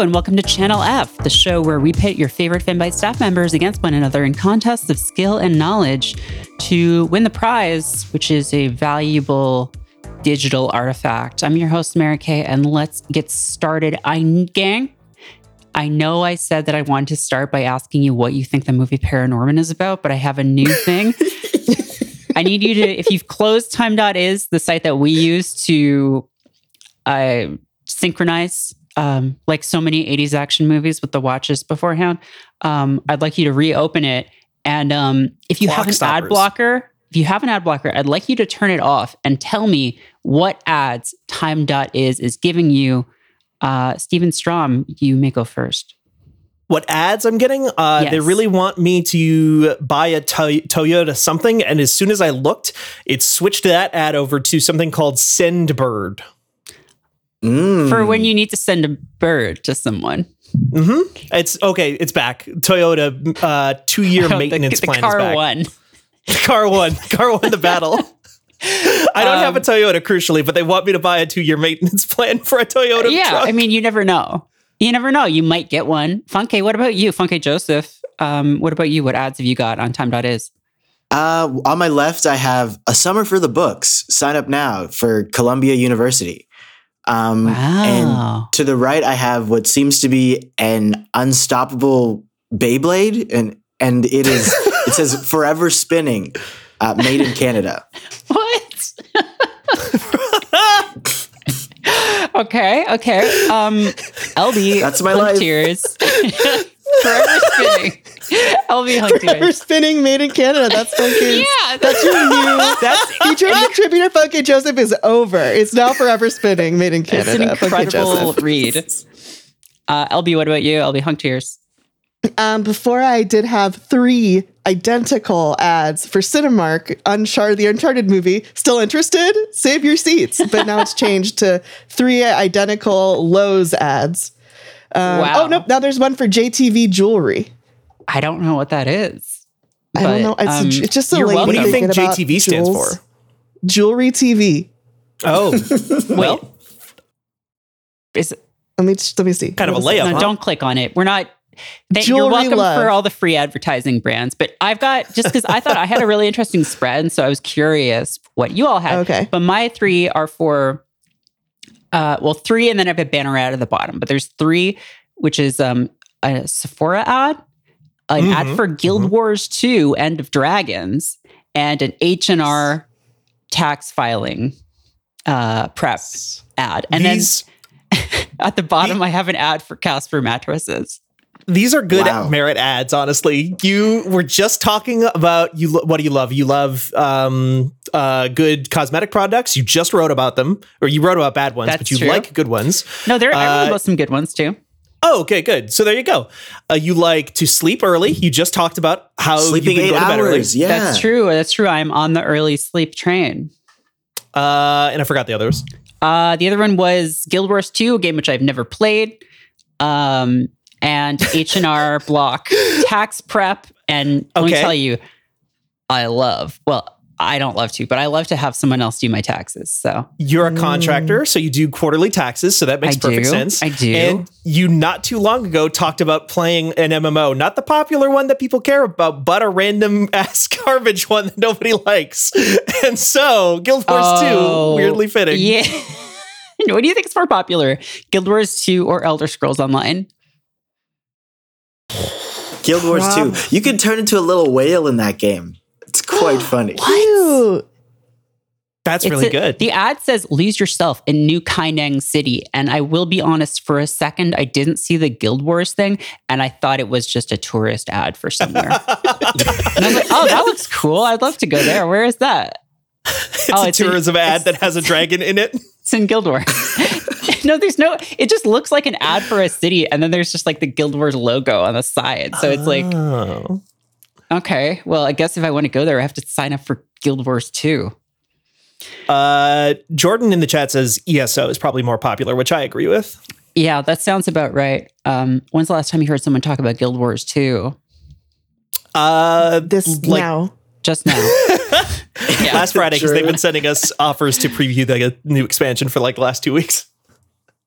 Hello, and welcome to Channel F, the show where we pit your favorite Fanbyte staff members against one another in contests of skill and knowledge to win the prize, which is a valuable digital artifact. I'm your host, Merritt K, and let's get started. I gang. I know I said that I wanted to start by asking you what you think the movie Paranorman is about, but I have a new thing. I need you to, if you've closed time.is, the site that we use to uh, synchronize um, like so many 80s action movies with the watches beforehand. Um, I'd like you to reopen it. And um, if you Clock have an stoppers. ad blocker, if you have an ad blocker, I'd like you to turn it off and tell me what ads Time Dot is is giving you. Uh, Steven Strom, you may go first. What ads I'm getting? Uh, They really want me to buy a to- Toyota something, and as soon as I looked, it switched that ad over to something called Sendbird. Mm. For when you need to send a bird to someone. hmm It's okay. It's back. Toyota uh, two year The- maintenance the, plan car is back. one. Car one. Car won the battle. I don't have a Um, Toyota, crucially, but they want me to buy a two year maintenance plan for a Toyota. yeah, truck. I mean, you never know. You never know. You might get one. Funke, what about you? Funke Joseph, um, what about you? What ads have you got on time.is? Uh, on my left, I have a summer for the books. Sign up now for Columbia University. Um, Wow. And to the right, I have what seems to be an unstoppable Beyblade, and and it is it says forever spinning, uh, made in Canada. What? okay, okay. Um, LB, That's my life. Tears. Forever spinning. LB hung Forever spinning made in Canada. That's fucking. Yeah, That's your new. That's Featuring contributor Funke Joseph is over. It's now forever spinning made in it's Canada. an incredible Joseph. read. Uh, LB, what about you? LB hung tears. Um, before I did have three identical ads for Cinemark, Uncharted, the Uncharted movie. Still interested? Save your seats. But now it's changed to three identical Lowe's ads. Um, Wow. Oh no! Now there's one for JTV jewelry. I don't know what that is. I don't know. It's, um, it's just a you're lady what do you think JTV stands jewels. for? Jewelry TV. Oh, Wait, well, is it, Let me let me see. kind of a What is layup. no, huh? don't click on it. We're not. They, you're welcome love. for all the free advertising brands, but I've got just because I thought I had a really interesting spread, and so I was curious what you all had. Okay. But my three are for, uh, well, three, and then I have a banner ad at the bottom. But there's three, which is um a Sephora ad, an ad Mhm, for Guild Wars Two: End of Dragons, and an H and R tax filing uh prep ad, and these then at the bottom, I have an ad for Casper mattresses. these are good Wow. merit ads. Honestly, you were just talking about you. lo- What do you love? You love um, uh, good cosmetic products. You just wrote about them, or you wrote about bad ones, That's but you true. like good ones. No, there I wrote Uh, about some good ones too. Oh, okay, good. So there you go. Uh, you like to sleep early. You just talked about how Sleeping you've eight going to bed early. hours. Yeah, That's true. That's true. I'm on the early sleep train. Uh, and I forgot the others. Uh, the other one was Guild Wars 2, a game which I've never played. Um, and H&R Block tax prep. And let me tell you, I love, well, I don't love to, but I love to have someone else do my taxes. So You're a mm. contractor, so you do quarterly taxes, so that makes I perfect do. sense. I do. And you not too long ago talked about playing an MMO, not the popular one that people care about, but a random ass garbage one that nobody likes. And so Guild Wars Oh, 2, weirdly fitting. Yeah. what do you think is more popular, Guild Wars 2 or Elder Scrolls Online? Guild Wars 2. You can turn into a little whale in that game. It's quite funny. Cute. That's It's really a- good. The ad says "Lose yourself in New Kaineng City," and I will be honest. For a second, I didn't see the Guild Wars thing, and I thought it was just a tourist ad for somewhere. and I was like, "Oh, that looks cool. I'd love to go there. Where is that?" it's oh, a it's in- tourism ad that has a dragon in it. It's in Guild Wars. no, there's no. It just looks like an ad for a city, and then there's just like the Guild Wars logo on the side. So it's like, Oh. Okay, well, I guess if I want to go there, I have to sign up for Guild Wars too. Uh, Jordan in the chat says ESO is probably more popular, which I agree with. Yeah, that sounds about right. Um, when's the last time you heard someone talk about Guild Wars 2? Uh, This like now. Just now. yeah. last Friday because they've been sending us offers to preview the new expansion for like the last two weeks.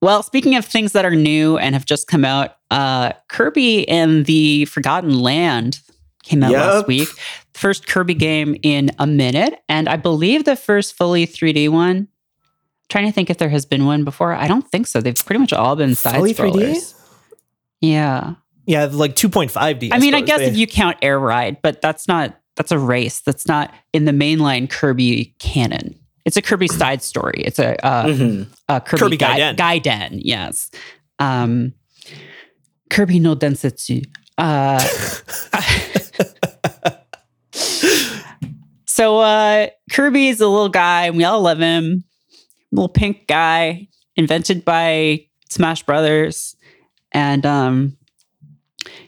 Well, speaking of things that are new and have just come out, uh, Kirby and the Forgotten Land came out last week. First Kirby game in a minute, and I believe the first fully 3D one. trying to think if there has been one before. I don't think so. They've pretty much all been side Fully 3D? Yeah. Yeah, like 2.5D. I mean, I guess They- if you count Air Ride, but that's not that's a race. That's not in the mainline Kirby canon. It's a Kirby side story. It's a, uh, Mhm. a Kirby, Kirby Gai- Gaiden. Gaiden, yes. Um, Kirby no Densetsu. Uh, so uh, Kirby is a little guy, and we all love him. Little pink guy, invented by Smash Brothers, and um,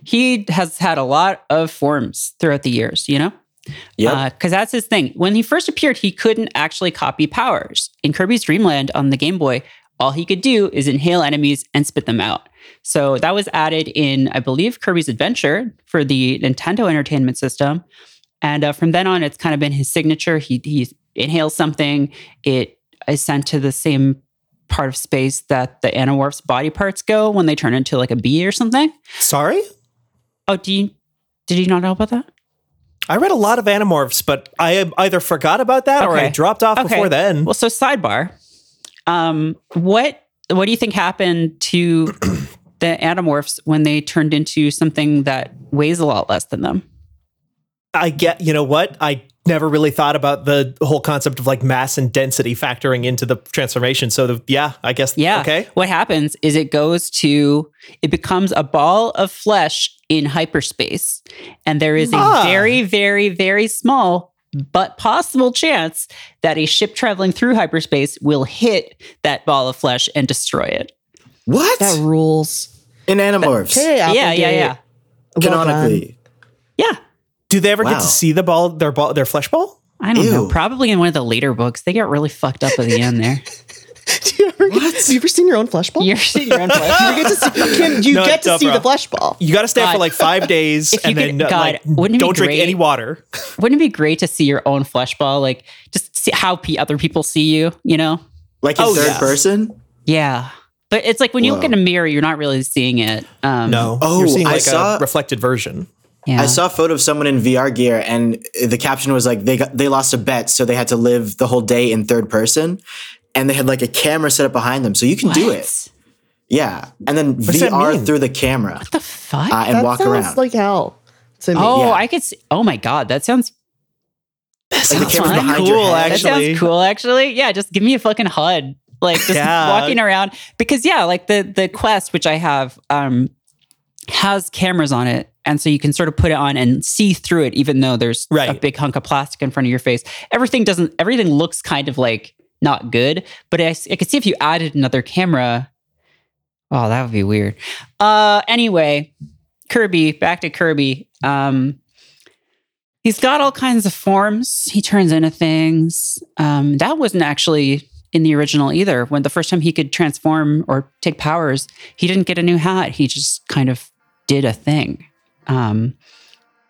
he has had a lot of forms throughout the years. You know, Yep. because that's his thing. When he first appeared, he couldn't actually copy powers. In Kirby's Dreamland on the Game Boy, all he could do is inhale enemies and spit them out. So that was added in, I believe, Kirby's Adventure for the Nintendo Entertainment System. And uh, from then on, it's kind of been his signature. He, he inhales something, it is sent to the same part of space that the Animorph's body parts go when they turn into like a bee or something. Sorry? Oh, do you, did you not know about that? I read a lot of Animorphs, but I either forgot about that or I dropped off Okay. before then. Well, so sidebar. Um, what what do you think happened to the Animorphs when they turned into something that weighs a lot less than them? I get, you know what? I never really thought about the whole concept of like mass and density factoring into the transformation. So, the, yeah, I guess. Yeah. Okay. What happens is it goes to it becomes a ball of flesh in hyperspace, and there is a Ah. very, very, very small but possible chance that a ship traveling through hyperspace will hit that ball of flesh and destroy it. What? That rules. In Animorphs. Okay, Yeah, yeah, Applegate. yeah, Well done. Canonically. yeah. Do they ever get to see the ball, their ball, their flesh ball? I don't know. Probably in one of the later books, they get really fucked up at the end there. Do you ever get, have you ever seen your own flesh ball? You're seeing your own flesh. you get to see, can you No, get to no, see bro. the flesh ball? You got to stay up God. for like five days If you and then uh, God, like, wouldn't it be don't drink great? any water. Wouldn't it be great to see your own flesh ball? Like just see how pe other people see you. You know? Like in Oh, third yeah. person? Yeah. But it's like when you look in a mirror, you're not really seeing it. Um, No. Oh, You're seeing I saw- a reflected version. Yeah. I saw a photo of someone in VR gear, and the caption was like they got they lost a bet, so they had to live the whole day in third person, and they had like a camera set up behind them, so you can do it. Yeah, and then does VR through the camera What the fuck? uh, and that walk sounds around. like hell to me. oh, yeah. I could see. Oh my God. That sounds, like the sounds camera's fun. Cool, head. that Actually- sounds cool, actually. Yeah. Just give me a fucking HUD. Like just Yeah. walking around. Because yeah, like the, the Quest, which I have, um, has cameras on it. And so you can sort of put it on and see through it, even though there's a big hunk of plastic in front of your face. Everything doesn't, everything looks kind of like not good, but I could see if you added another camera. Oh, that would be weird. Uh, anyway, Kirby, back to Kirby. Um, he's got all kinds of forms. He turns into things. Um, that wasn't actually in the original either. When the first time he could transform or take powers, he didn't get a new hat. He just kind of did a thing. Um,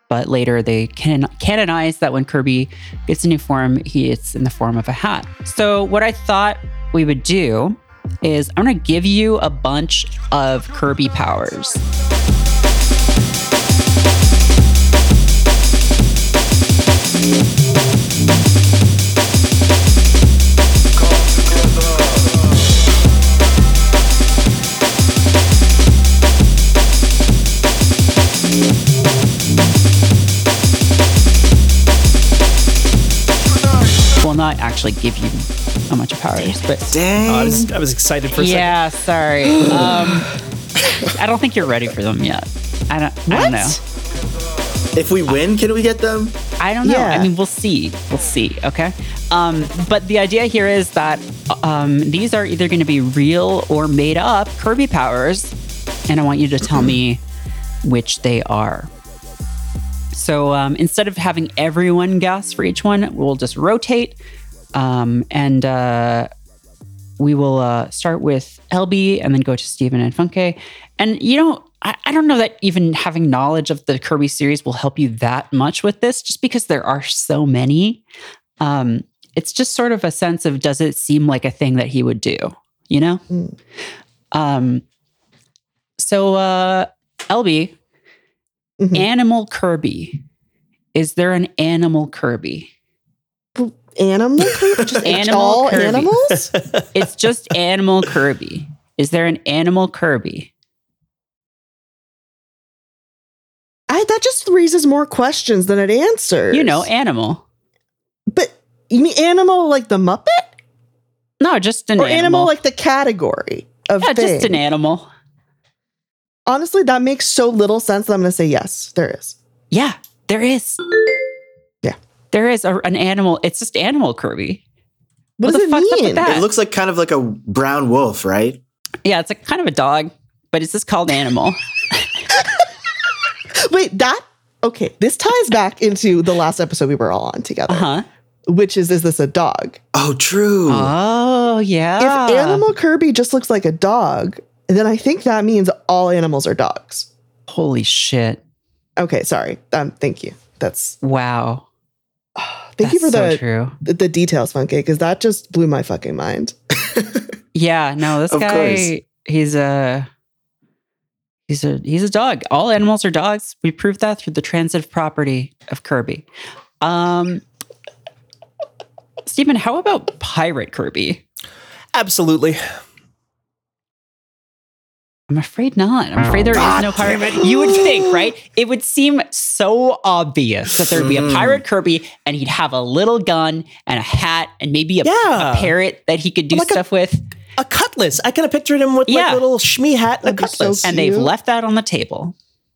but later they can canonized that when Kirby gets a new form, he it's in the form of a hat. So what I thought we would do is I'm going to give you a bunch of Kirby powers. Not actually give you how much of powers. But Dang. Oh, I, was, I was excited for a second. yeah, sorry. Um, I don't think you're ready for them yet. I don't. I don't know. if we win, can we get them? I don't know. I mean, we'll see. We'll see. Okay. Um, but the idea here is that um, these are either going to be real or made up Kirby powers, and I want you to tell me which they are. So um, instead of having everyone guess for each one, we'll just rotate, um, and uh, we will uh, start with LB and then go to Steven and Funke. And you know, I, I don't know that even having knowledge of the Kirby series will help you that much with this, just because there are so many. Um, it's just sort of a sense of does it seem like a thing that he would do, you know? Mm. Um, so, uh, LB, Mhm. animal Kirby. Is there an animal Kirby? Animal? Kirby? Just Animal all Kirby. animals? It's just animal Kirby. Is there an animal Kirby? I, that just raises more questions than it answers. You know, animal. But you mean animal like the Muppet? No, just an or animal. animal. like the category of yeah, thing? just an animal. Honestly, that makes so little sense that I'm going to say yes, there is. Yeah, there is. Yeah. There is a, an animal. It's just animal Kirby. What, What does the it fuck's up with mean? that? It looks like kind of like a brown wolf, right? Yeah, it's a kind of a dog, but it's just called animal. Wait, that okay? This ties back into the last episode we were all on together, Uh huh. which is is this a dog? Oh, true. Oh, yeah. If animal Kirby just looks like a dog, then I think that means all animals are dogs. Holy shit. Okay, sorry. Um, thank you. That's Wow. thank you for That's so the true. the, the details, Funke, because that just blew my fucking mind. Yeah, no, this Of guy, course. he's a. He's a he's a dog. All animals are dogs. We proved that through the transitive property of Kirby. Um, Stephen, how about pirate Kirby? Absolutely. I'm afraid not. I'm afraid there is no pirate. You would think, right? It would seem so obvious that there'd be a Hmm. pirate Kirby and he'd have a little gun and a hat and maybe a, Yeah. a parrot that he could do Like a- stuff with. A cutlass. I kind of pictured him with Yeah. like a little shmee hat and a be so cutlass. And they've left that on the table.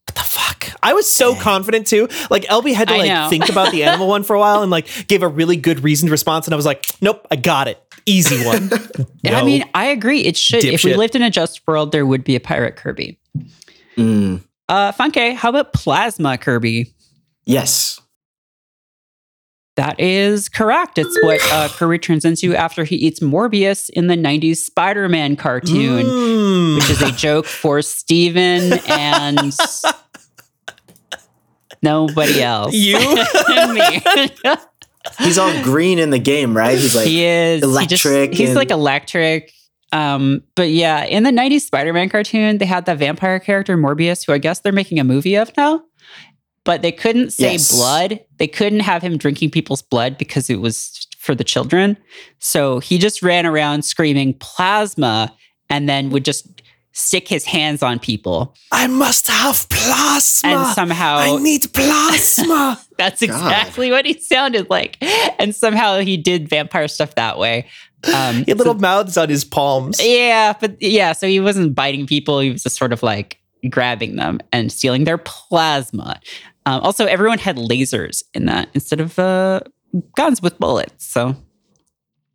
What the fuck? I was so confident too. Like LB had to I like know. think about the animal one for a while and like gave a really good reasoned response, and I was like, nope, I got it. Easy one. I mean, I agree. It should. If we lived in a just world, there would be a pirate Kirby. Mm, Uh, Funke, how about plasma Kirby? yes. That is correct. It's what uh, Kirby turns into after he eats Morbius in the 90s Spider Man cartoon, Mm. which is a joke for Steven and nobody else. You? and me. He's all green in the game, right? He's like, he is he just- electric he's and- like electric. Um, but yeah, in the 90s Spider Man cartoon, they had that vampire character Morbius, who I guess they're making a movie of now. But they couldn't say Yes. blood. They couldn't have him drinking people's blood because it was for the children. So he just ran around screaming plasma and then would just stick his hands on people. I must have plasma. And somehow I need plasma. That's exactly what he sounded like. And somehow he did vampire stuff that way. Um, he had little mouths on his palms. Yeah, but yeah, so he wasn't biting people. He was just sort of like grabbing them and stealing their plasma. Um, also, everyone had lasers in that instead of uh, guns with bullets. So,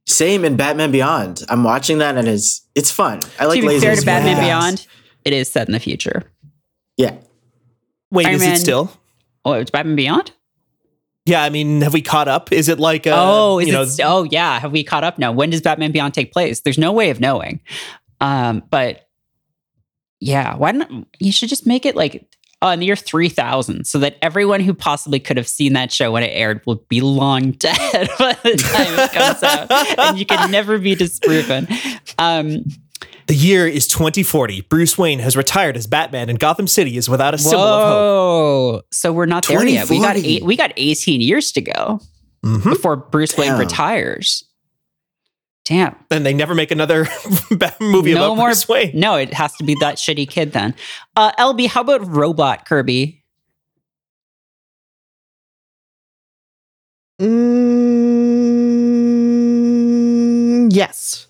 same in Batman Beyond. I'm watching that and it's it's fun. I like to be lasers. fair to Batman guns. Beyond, it is set in the future. Yeah. Wait, Iron is Man- it still? Oh, it's Batman Beyond? Yeah, I mean, have we caught up? Is it like uh, oh, is you know, it? st- oh, yeah. Have we caught up now? When does Batman Beyond take place? There's no way of knowing. Um, but yeah, why don't you should just make it like uh, in the year 3000 so that everyone who possibly could have seen that show when it aired will be long dead by the time it comes out and you can never be disproven. Um, the year is 2040. Bruce Wayne has retired as Batman, and Gotham City is without a symbol of hope. So we're not there yet. We got eight, we got 18 years to go Mhm. before Bruce Wayne Damn. retires. Damn. And they never make another Batman movie no about more. Bruce Wayne. No, it has to be that shitty kid then. Uh, LB, how about robot Kirby? Yes.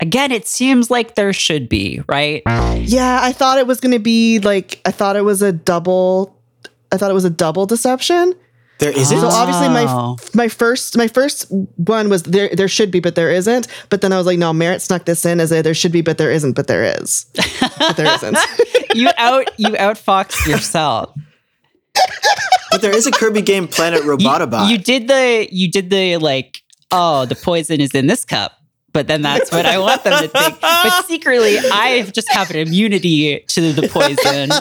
Again, it seems like there should be, right? Yeah, I thought it was going to be like I thought it was a double I thought it was a double deception. There isn't. So obviously my Oh. my first my first one was there there should be but there isn't. But then I was like no, Merritt snuck this in as a there should be but there isn't, but there is. but there isn't. you out you outfoxed yourself. but there is a Kirby game, Planet You, you did the you did the like, oh, the poison is in this cup. But then that's what I want them to think. But secretly, I just have an immunity to the poison.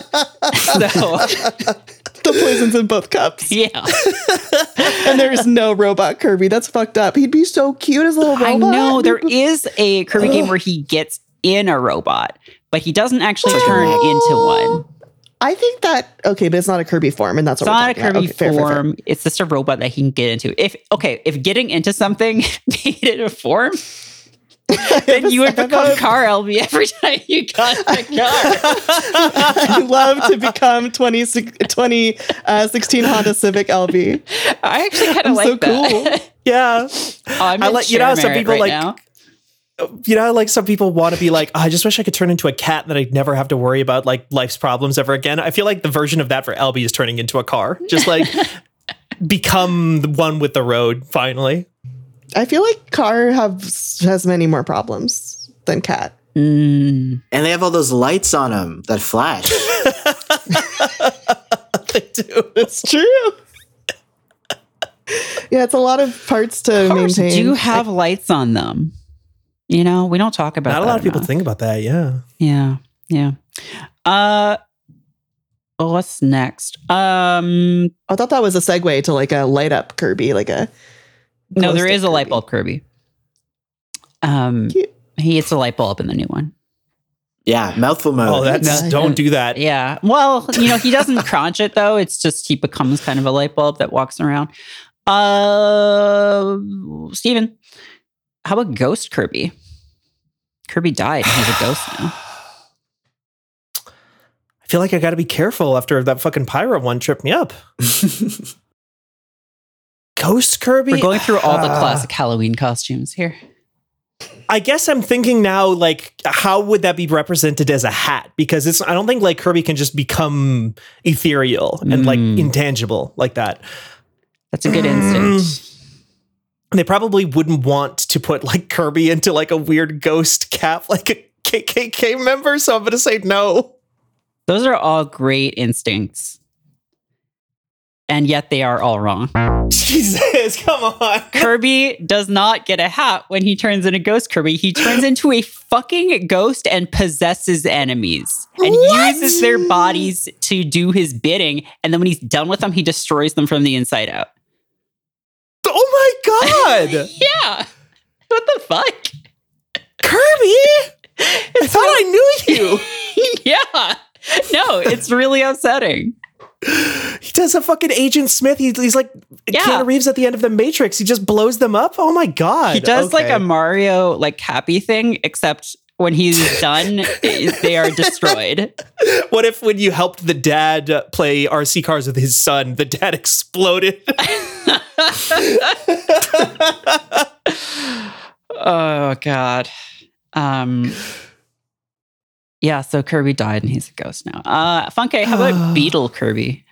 So the poison's in both cups. yeah. And there's no robot Kirby. That's fucked up. He'd be so cute as a little robot. I know there is a Kirby game where he gets in a robot, but he doesn't actually turn into one. I think that okay, but it's not a Kirby form, and that's It's what we're not a talking about. Kirby Okay, fair, fair, fair. form. It's just a robot that he can get into. If okay, if getting into something made it a form, then you would become car LB every time you got in a car. I love to become 20, 20 uh, 16 Honda Civic LB. I actually kind of like so that. Yeah. oh, I'm I like- you know some people right like- now. You know, like some people want to be like, "Oh, I just wish I could turn into a cat that I'd never have to worry about like life's problems ever again. I feel like the version of that for LB is turning into a car. Just like become the one with the road finally. I feel like car have has many more problems than cat. Mm. and they have all those lights on them that flash. They do. It's true. yeah, it's a lot of parts to Cars maintain. do have lights on them. You know, we don't talk about Not a lot of people think about that. Yeah. Yeah, yeah. Uh, well, what's next? Um, I thought that was a segue to like a light up Kirby, like a no, glow there stick a light bulb Kirby. Um, Cute. he gets a light bulb in the new one. yeah, mouthful mode. Oh, that's No. don't do that. Yeah. Well, you know, he doesn't crunch it though. It's just he becomes kind of a light bulb that walks around. Uh, Steven, how about Ghost Kirby? Kirby died. and He's a ghost now. I feel like I got to be careful after that fucking pirate one tripped me up. Ghost Kirby. We're going through all the Ah. classic Halloween costumes here. I guess I'm thinking now, like, how would that be represented as a hat? Because it's, I don't think like Kirby can just become ethereal and like Mm. intangible like that. That's a good instinct. They probably wouldn't want to put like Kirby into like a weird ghost cap, like a KKK member. So I'm going to say no. Those are all great instincts. And yet they are all wrong. Jesus, come on. Kirby does not get a hat when he turns into Ghost Kirby. He turns into a fucking ghost and possesses enemies and What? uses their bodies to do his bidding. And then when he's done with them, he destroys them from the inside out. Oh my God. Yeah. What the fuck? Kirby? I thought I knew you. yeah. No, it's really upsetting. He does a fucking Agent Smith. He, he's like Yeah. Keanu Reeves at the end of the Matrix. He just blows them up. Oh my god! He does like a Mario like happy thing, except when he's done, they are destroyed. What if when you helped the dad uh, play RC cars with his son, the dad exploded? Oh god. Um Yeah, so Kirby died and he's a ghost now. Uh Funke, how about Beetle Kirby?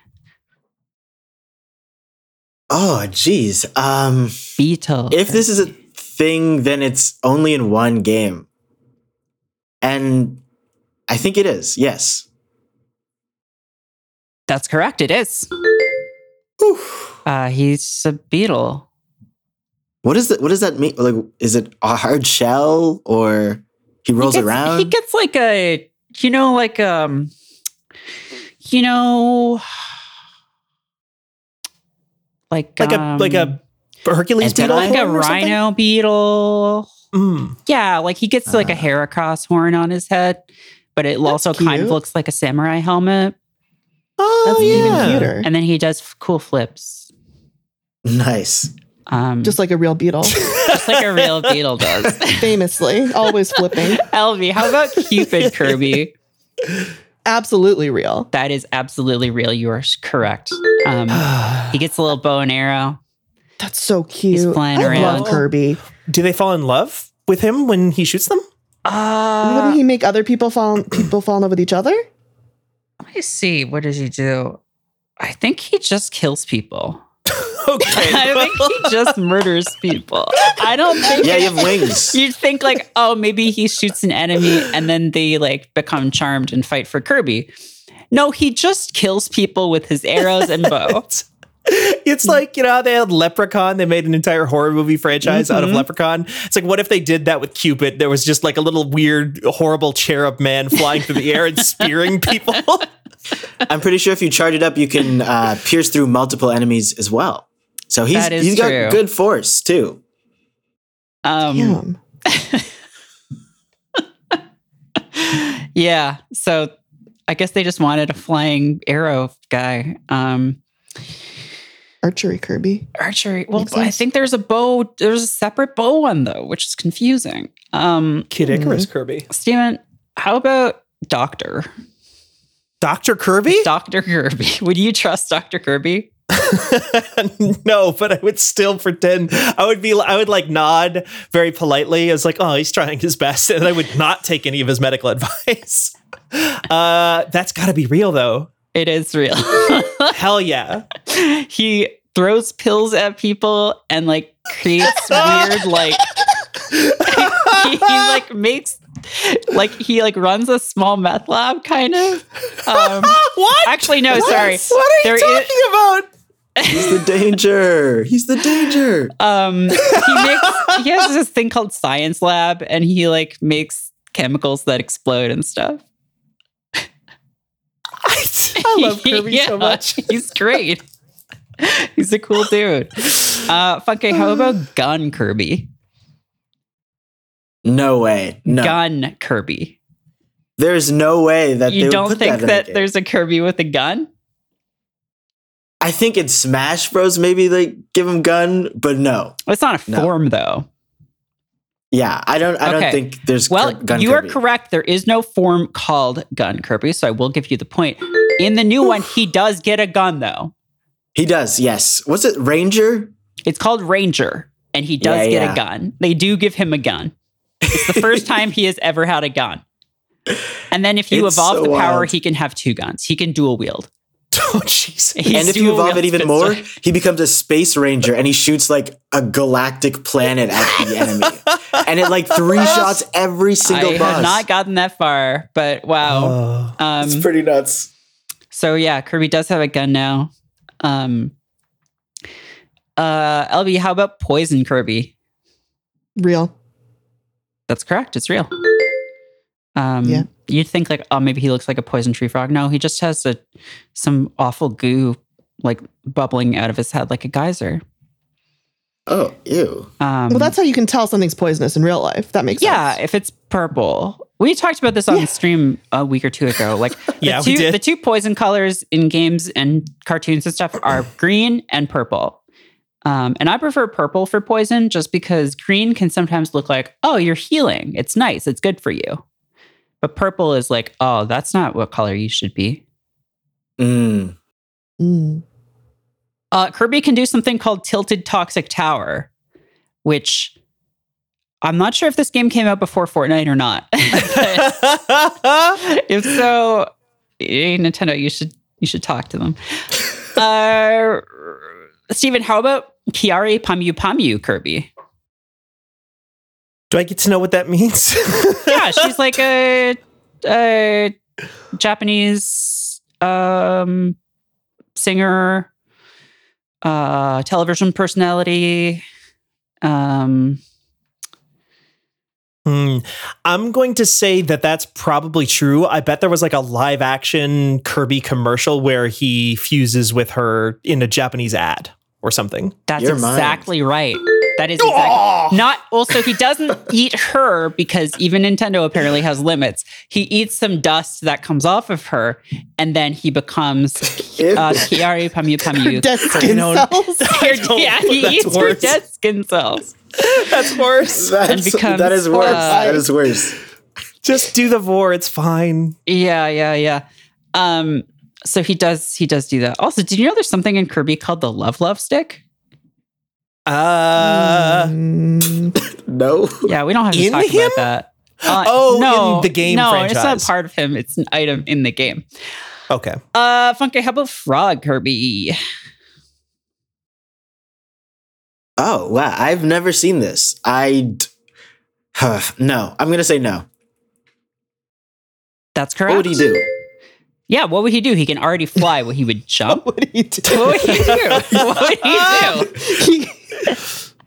Oh, geez. Um, Beetle. if this is a thing, then it's only in one game. And I think it is, yes. That's correct, it is. Uh he's a beetle. What is that? What does that mean? Like, is it a hard shell or he rolls he gets, around? He gets like a you know, like um you know like like um, a like a Hercules beetle, like a horn something? rhino beetle. Mm. Yeah, like he gets like a Ah. hair across horn on his head, but it also kind of looks like a samurai helmet. Oh That's yeah. even cuter. And then he does f- cool flips, nice. um, Just like a real beetle. just like a real beetle does. Famously, always flipping. LB, how about Cupid Kirby? Absolutely real. That is absolutely real. You are correct. Um, he gets a little bow and arrow. That's so cute. flying I around. love Kirby. do they fall in love with him when he shoots them? Uh, Wouldn't he make other people fall people fall in love with each other? let me see. What does he do? I think he just kills people. Okay. I think he just murders people. I don't think. Yeah, you have wings. You'd think like, oh, maybe he shoots an enemy and then they like become charmed and fight for Kirby. No, he just kills people with his arrows and bow. It's like, you know, how they had Leprechaun. They made an entire horror movie franchise out of Leprechaun. It's like, what if they did that with Cupid? There was just like a little weird, horrible cherub man flying through the air and spearing people. I'm pretty sure if you charge it up, you can uh, pierce through multiple enemies as well. So he's That is he's true. got good force too. Um, Damn. yeah. So I guess they just wanted a flying arrow guy. Um, Archery Kirby. archery. Well, Makes I sense. think there's a bow. There's a separate bow one though, which is confusing. Um, Kid Icarus Kirby. Steven, how about Doctor? Dr. Kirby? Dr. Kirby. Would you trust Dr. Kirby? no, but I would still pretend. I would be. I would like nod very politely as like, oh, he's trying his best, and I would not take any of his medical advice. Uh, that's got to be real though. It is real. Hell yeah. He throws pills at people and like creates weird like he, he, like makes like he like runs a small meth lab kind of. Um, what? actually, no, sorry. What are you There is- talking about? He's the danger. He's the danger. um he makes he has this thing called science lab and he like makes chemicals that explode and stuff I love Kirby Yeah, so much. he's great he's a cool dude uh Funke how about gun kirby No way. No. gun kirby There's no way that you don't think that, that game. there's a kirby with a gun I think in Smash Bros. maybe they give him gun, but no. it's not a No. form though Yeah, I don't. I Okay. don't think there's Well, gun. you Kirby. are correct. There is no form called gun Kirby, so I will give you the point. In the new one, he does get a gun though. He does. Yes. What's it? Ranger. It's called Ranger, and he does Yeah, get yeah. a gun. They do give him a gun. It's the first time he has ever had a gun. And then if you It's evolve so the power, wild. he can have two guns. He can dual wield. Oh Jesus. And if you evolve it even more, he becomes a space ranger and he shoots like a galactic planet at the enemy. and it like three shots every single I boss. have not gotten that far, but wow. Oh. um, it's pretty nuts. So yeah, Kirby does have a gun now. Um, uh, LB, how about poison Kirby? Real. That's correct. It's real. Um, Yeah. You'd think like, oh, maybe he looks like a poison tree frog. No, he just has a some awful goo like bubbling out of his head like a geyser. Oh, ew. Um, Well, that's how you can tell something's poisonous in real life. That makes yeah. sense. If it's purple, we talked about this on Yeah. stream a week or two ago. Like, the two, we did. the two poison colors in games and cartoons and stuff are green and purple. Um, and I prefer purple for poison just because green can sometimes look like, oh, you're healing. It's nice. It's good for you. But purple is like, oh, that's not what color you should be. Mm. Mm. Uh, Kirby can do something called Tilted Toxic Tower, which I'm not sure if this game came out before Fortnite or not. if so, eh, Nintendo, you should you should talk to them. Uh, Steven, how about Kyary Pamyu Pamyu Kirby? Do I get to know what that means? Yeah, she's like a, a Japanese um, singer, uh, television personality. Um, Hmm. I'm going to say that that's probably true. I bet there was like a live action Kirby commercial where he fuses with her in a Japanese ad or something. that's You're mine. exactly right. That is exactly not. Also, he doesn't eat her because even Nintendo apparently has limits. He eats some dust that comes off of her, and then he becomes uh, Kyary Pamyu Pamyu. Dead skin cells. I yeah, he that's eats her dead skin cells. That's worse. That's, becomes, that is worse. uh, that is worse. Just do the vor. It's fine. Yeah, yeah, yeah. Um, so he does he does do that. Also, did you know there's something in Kirby called the Love Love Stick? Uh, No. Yeah, we don't have to In talk him? about that. Uh, Oh, no, in the game No, it's not part of him. It's an item in the game. okay. Uh, Funke, how about Frog Kirby? Oh, wow. I've never seen this. I. no. I'm going to say no. That's correct. What would he do? Yeah, what would he do? He can already fly. Well, he would jump. What do you do? what would he do? What would he do? He-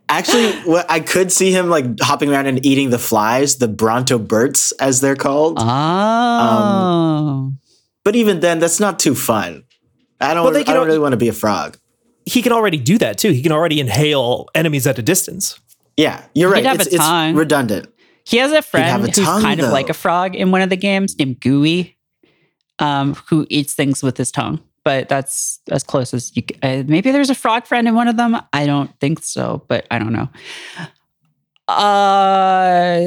Actually, what I could see him like hopping around and eating the flies, the Bronto Brontoberts, as they're called. Oh. Um, but even then, that's not too fun. I don't. Well, they I don't really want to be a frog. He can already do that too. He can already inhale enemies at a distance. Yeah, you're He right. could have It's, a it's tongue. redundant. he has a friend have a who's tongue, kind of like a frog in one of the games named Gooey, um, who eats things with his tongue. But that's as close as you. Uh, maybe there's a frog friend in one of them. I don't think so, but I don't know. Uh,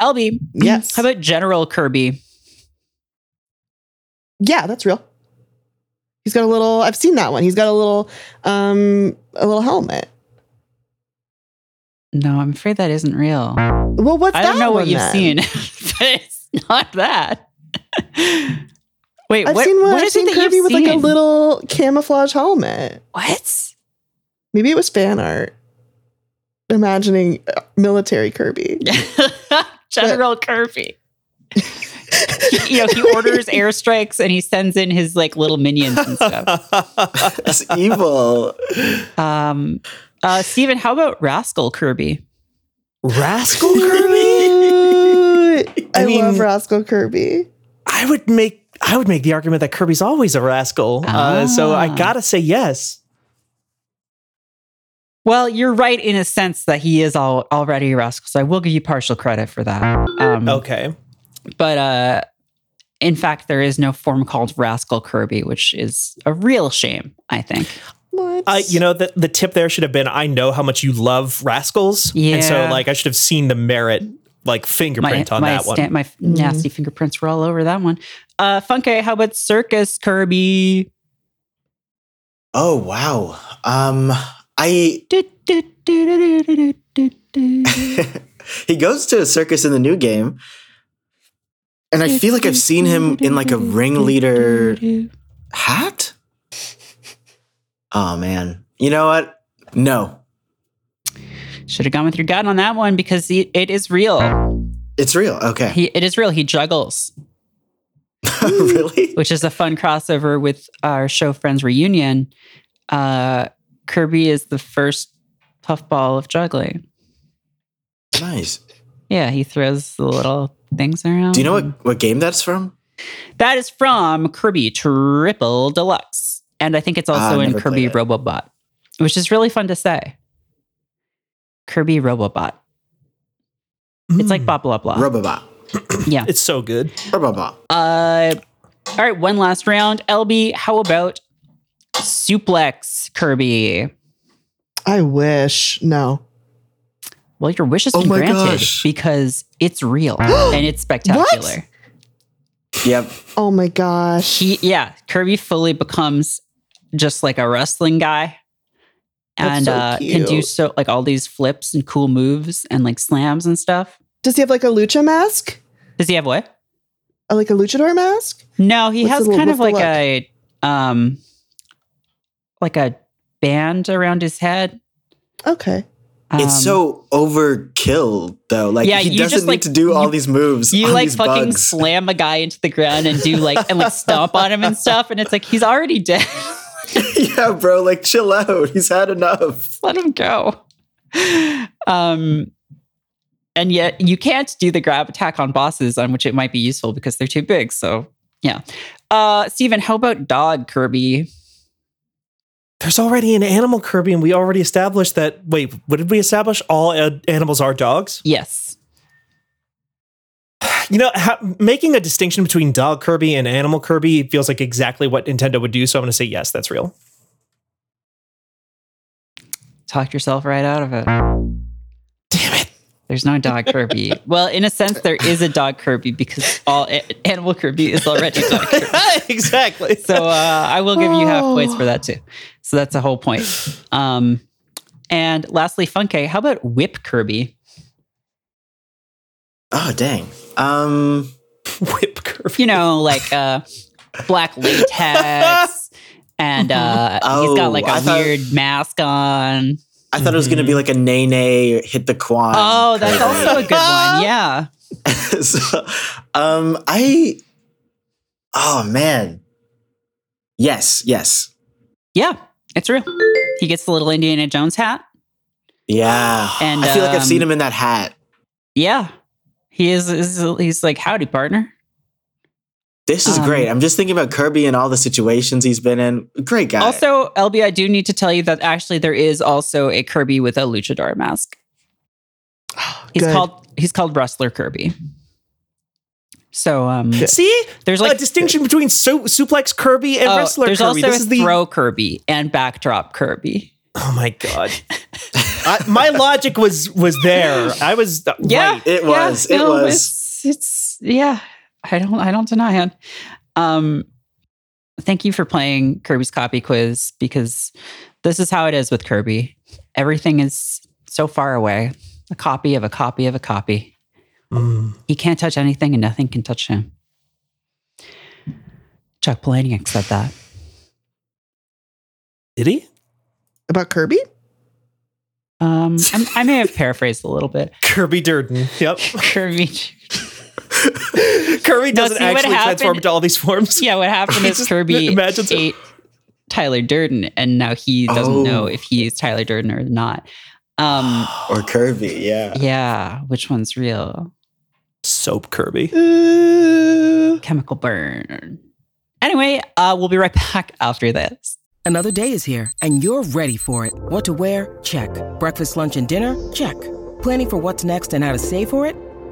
LB, Yes. How about General Kirby? yeah, that's real. He's got a little. I've seen that one. He's got a little, um, a little helmet. No, I'm afraid that isn't real. Well, what's I don't know what you've then? seen, but it's not that. Wait, I've what, seen one. what I've is it seen that Kirby with like a little camouflage helmet. What? Maybe it was fan art. Imagining uh, military Kirby. General Kirby. He- you know, he orders airstrikes and he sends in his like little minions and stuff. That's evil. Um, uh, Steven, how about Rascal Kirby? Rascal Kirby. I, I mean- love Rascal Kirby. I would make I would make the argument that Kirby's always a rascal. Uh, so I Ah. gotta say yes. Well, you're right in a sense that he is all, already a rascal, so I will give you partial credit for that. Um, Okay. But uh, in fact, there is no form called Rascal Kirby, which is a real shame, I think. What? Uh, you know, the, the tip there should have been I know how much you love rascals. Yeah. And so, like, I should have seen the Merritt, like, fingerprint on my that one. sta- my nasty fingerprints were all over that one. Uh, Funke, how about Circus Kirby? Oh wow. Um, I he goes to a circus in the new game, and I feel like I've seen him in like a ringleader hat. Oh man, you know what? No, Should have gone with your gut on that one because it, it is real. it's real. Okay, He, it is real. He juggles, really? which is a fun crossover with our show Friends Reunion. Uh, Kirby is the first puffball of juggling. Nice. Yeah, he throws the little things around. Do you know what what game that's from? That is from Kirby Triple Deluxe. And I think it's Ah, also in Kirby it. Robobot, which is really fun to say. Kirby Robobot. It's like Mm, blah, blah, blah. Robobot. yeah. It's so good. Robobot. Uh, all right, one last round. LB, how about Suplex Kirby? I wish. No. Well, your wish has Oh been granted gosh. because it's real and it's spectacular. Yep. Oh my gosh. He, yeah, Kirby fully becomes just like a wrestling guy, and so uh, can do so like all these flips and cool moves and like slams and stuff. Does he have like a lucha mask? Does he have what? Uh, like a luchador mask? No, he What's has the little- kind of like the a um, like a band around his head. Okay. Um, it's so overkill though. Like Yeah, he doesn't just, need like, to do all you- these moves. you like fucking bugs. slam a guy into the ground and do like and like stomp on him and stuff, and it's like he's already dead. yeah, bro. Like chill out. He's had enough. let him go. Um, and yet you can't do the grab attack on bosses, on which it might be useful because they're too big. So yeah. Uh, Steven, how about dog Kirby? There's already an animal Kirby, and we already established that. Wait, what did we establish? All animals are dogs. Yes. You know, ha- making a distinction between dog Kirby and animal Kirby feels like exactly what Nintendo would do. So I'm going to say yes, that's real. Talked yourself right out of it. Damn it! There's no dog Kirby. well, in a sense, there is a dog Kirby because all a- animal Kirby is already dog Kirby. exactly. So uh, I will give you half points for that too. So that's the whole point. Um, And lastly, Funke, how about Whip Kirby? Oh dang. Um, Whip Kirby. You know, like uh, black latex, and uh, he's got Oh, like a I thought- weird mask on. I thought it was gonna be like a nay nay hit the quad. Oh, that's also a good one. Yeah. so, um, I. Oh man. Yes. Yes. Yeah, it's real. He gets the little Indiana Jones hat. Yeah. And, I feel like I've seen um, him in that hat. Yeah. He is, is he's like, howdy, partner. This is um, great. I'm just thinking about Kirby and all the situations he's been in. Great guy. Also, LB, I do need to tell you that actually there is also a Kirby with a luchador mask. He's Good. called he's called Wrestler Kirby. So um See, there's like like a distinction between su- suplex Kirby and oh, wrestler there's Kirby. also This a is the throw Kirby and backdrop Kirby. oh my god. I, my logic was was there. I was uh, Yeah. right. It was. It no, was. It's, it's yeah. I don't I don't deny it. Um thank you for playing Kirby's copy quiz because this is how it is with Kirby. Everything is so far away. A copy of a copy of a copy. Mm. He can't touch anything and nothing can touch him. Chuck Palahniuk said that. Did he? About Kirby? Um, I'm, I may have paraphrased a little bit. Kirby Durden. Yep. Kirby. Kirby doesn't see, what actually transform into all these forms. Yeah, what happened is Just Kirby imagine so- ate Tyler Durden, and now he doesn't Oh. know if he is Tyler Durden or not. Um, or Kirby. Yeah. yeah, which one's real? Soap Kirby. Uh, Chemical burn. Anyway, uh, we'll be right back after this. Another day is here, and you're ready for it. What to wear? Check. Breakfast, lunch, and dinner? Check. Planning for what's next and how to save for it?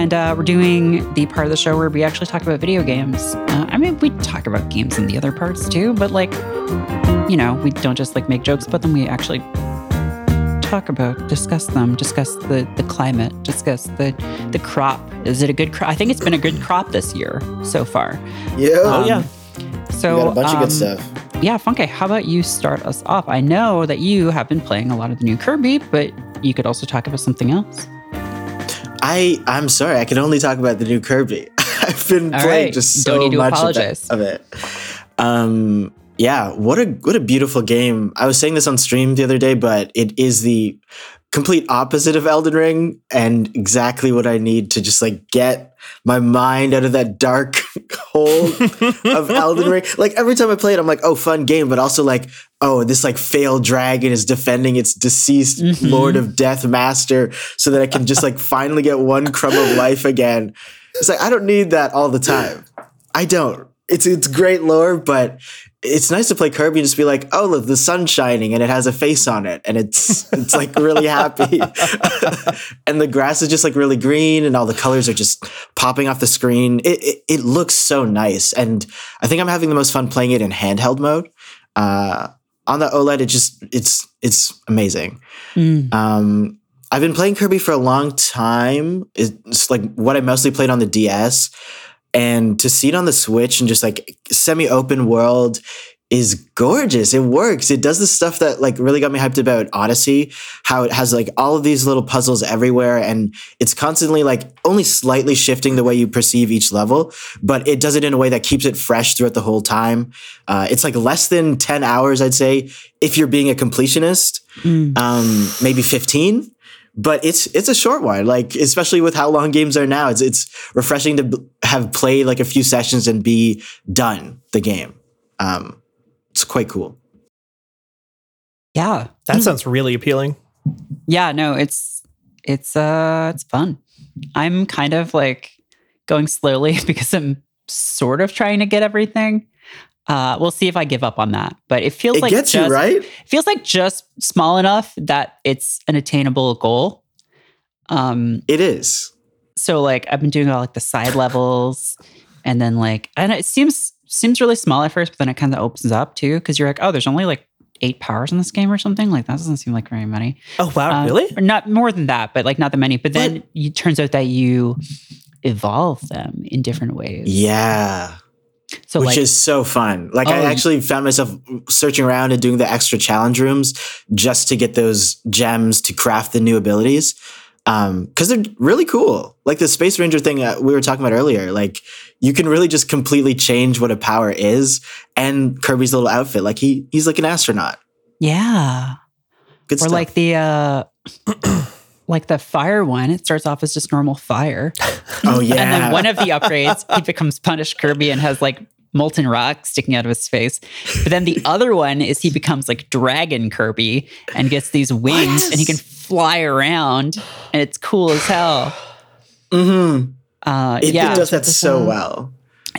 And uh, we're doing the part of the show where we actually talk about video games. Uh, I mean, we talk about games in the other parts too, but like, you know, we don't just like make jokes about them. We actually talk about, discuss them, discuss the the climate, discuss the the crop. Is it a good crop? I think it's been a good crop this year so far. Yeah. Oh Um, yeah. So we got a bunch of um, good stuff. Yeah, Funke, how about you start us off? I know that you have been playing a lot of the new Kirby, but you could also talk about something else. I I'm sorry, I can only talk about the new Kirby. I've been All playing right, just so much of, apologize. of it. Um yeah, what a what a beautiful game. I was saying this on stream the other day, but it is the complete opposite of Elden Ring and exactly what I need to just like get my mind out of that dark of Elden Ring. Like every time I play it, I'm like, oh, fun game, but also like, oh, this like failed dragon is defending its deceased Mhm. Lord of Death master so that I can just like finally get one crumb of life again. It's like I don't need that all the time. I don't. It's it's great lore, but it's nice to play Kirby and just be like, oh look, the sun's shining and it has a face on it, and it's it's like really happy. and the grass is just like really green, and all the colors are just popping off the screen. It, it it looks so nice, and I think I'm having the most fun playing it in handheld mode. Uh, on the OLED, it just it's it's amazing. Mm. Um, I've been playing Kirby for a long time. It's like what I mostly played on the DS. And to see it on the Switch and just like semi open world is gorgeous. It works. It does the stuff that like really got me hyped about Odyssey, how it has like all of these little puzzles everywhere and it's constantly like only slightly shifting the way you perceive each level, but it does it in a way that keeps it fresh throughout the whole time. Uh, it's like less than 10 hours, I'd say, if you're being a completionist Mm. um, maybe 15 but it's it's a short one like especially with how long games are now it's it's refreshing to have played like a few sessions and be done the game um it's quite cool Yeah. That sounds really appealing. Yeah, no, it's it's uh it's fun. I'm kind of like going slowly because I'm sort of trying to get everything. Uh, we'll see if I give up on that, but it feels It like gets you just- right. It feels like just small enough that it's an attainable goal. Um, It is. so like I've been doing all like the side levels, and then like, and it seems seems really small at first, but then it kind of opens up too because you're like, oh, there's only like eight powers in this game or something. Like that doesn't seem like very many. Oh wow, Um, really? Not more than that, but like not that many. But then it turns out that you evolve them in different ways. Yeah. So which like, is so fun. Like I Oh. actually found myself searching around and doing the extra challenge rooms just to get those gems to craft the new abilities. Um, cause they're really cool. Like the Space Ranger thing uh, we were talking about earlier, like you can really just completely change what a power is and Kirby's little outfit. Like he, he's like an astronaut. yeah. Good Or stuff. like the uh like the fire one, it starts off as just normal fire. oh yeah. And then one of the upgrades, he becomes Punish Kirby and has like molten rock sticking out of his face. But then the other one is he becomes like Dragon Kirby and gets these wings and he can fly around and it's cool as hell. Mhm. Uh, It, yeah, it does that so well.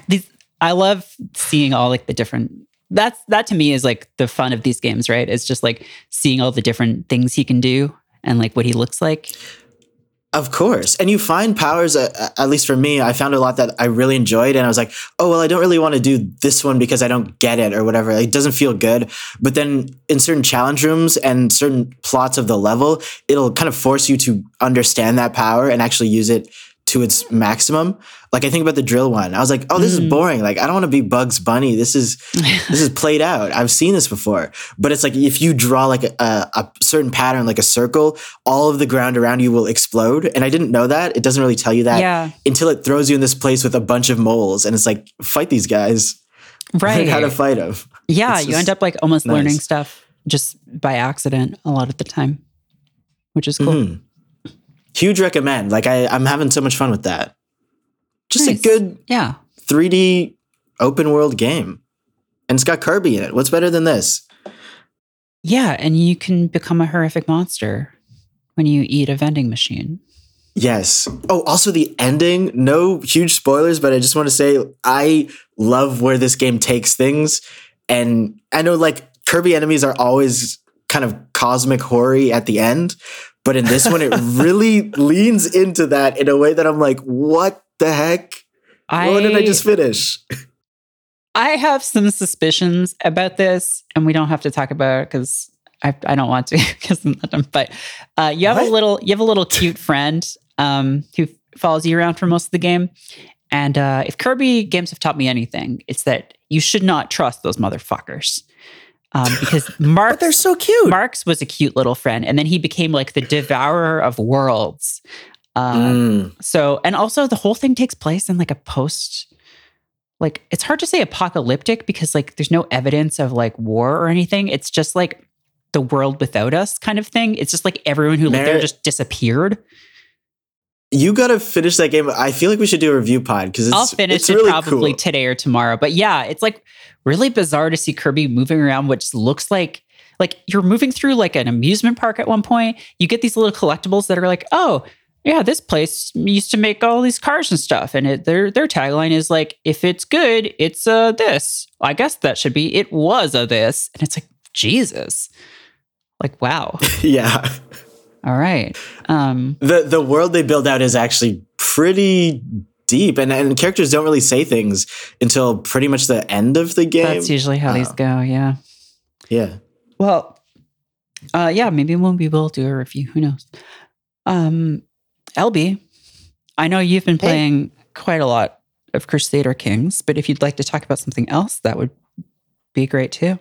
these, I love seeing all like the different. That's that to me is like the fun of these games, right? It's just like seeing all the different things he can do and like what he looks like. Of course. And you find powers, uh, at least for me, I found a lot that I really enjoyed. And I was like, oh, well, I don't really want to do this one because I don't get it or whatever. It doesn't feel good. But then in certain challenge rooms and certain plots of the level, it'll kind of force you to understand that power and actually use it to its maximum. Like I think about the drill one. I was like, oh, this is boring. Like I don't want to be Bugs Bunny. This is this is played out. I've seen this before. But it's like if you draw like a, a, certain pattern, like a circle, all of the ground around you will explode. And I didn't know that. It doesn't really tell you that Yeah. until it throws you in this place with a bunch of moles. And it's like, fight these guys. Right. How to fight them. Yeah, It's you end up like almost nice. learning stuff just by accident a lot of the time, which is cool. Mhm. Huge recommend. Like I, I'm having so much fun with that. Just Nice. a good Yeah. 3D open world game. And it's got Kirby in it. What's better than this? Yeah. And you can become a horrific monster when you eat a vending machine. Yes. Oh, also the ending. No huge spoilers, but I just want to say I love where this game takes things. And I know like Kirby enemies are always kind of cosmic hoary at the end, but in this one, it really leans into that in a way that I'm like, what the heck? I, what did I just finish? I have some suspicions about this, and we don't have to talk about it because I, I don't want to. Because I'm not done. but uh, you have a little you have a little cute friend um, who follows you around for most of the game. And uh, if Kirby games have taught me anything, it's that you should not trust those motherfuckers. Um, because Marx, they're so cute. Marx was a cute little friend, and then he became like the devourer of worlds. Uh, Mm. so, and also the whole thing takes place in like a post, like it's hard to say apocalyptic because like there's no evidence of like war or anything. It's just like the world without us kind of thing. It's just like everyone who lived there just disappeared. You gotta finish that game. I feel like we should do a review pod because it's I'll finish it's it really probably cool. today or tomorrow. But yeah, it's like really bizarre to see Kirby moving around, which looks like like you're moving through like an amusement park at one point. You get these little collectibles that are like, oh, yeah, this place used to make all these cars and stuff. And it, their their tagline is like, if it's good, it's a this. I guess that should be it was a this. And it's like, Jesus. Like, wow. yeah. All right. Um, the the world they build out is actually pretty deep and, and characters don't really say things until pretty much the end of the game. that's usually how these Oh. go, yeah. yeah. Well, uh, yeah, maybe we'll be able to do a review. Who knows? Um, LB, I know you've been Hey. playing quite a lot of Crusader Kings, but if you'd like to talk about something else, that would be great too.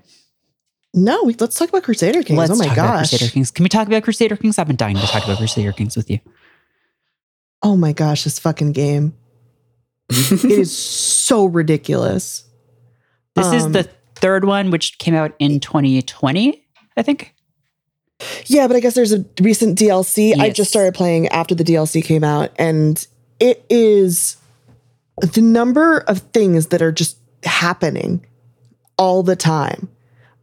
No, we, let's talk about Crusader Kings. Let's oh my talk about gosh. Crusader Kings. Can we talk about Crusader Kings? I've been dying to talk about Crusader Kings with you. Oh my gosh, this fucking game. it is so ridiculous. This is Um, the third one, which came out in 2020, I think. Yeah, but I guess there's a recent DLC. I just started playing after the DLC came out, and it is the number of things that are just happening all the time.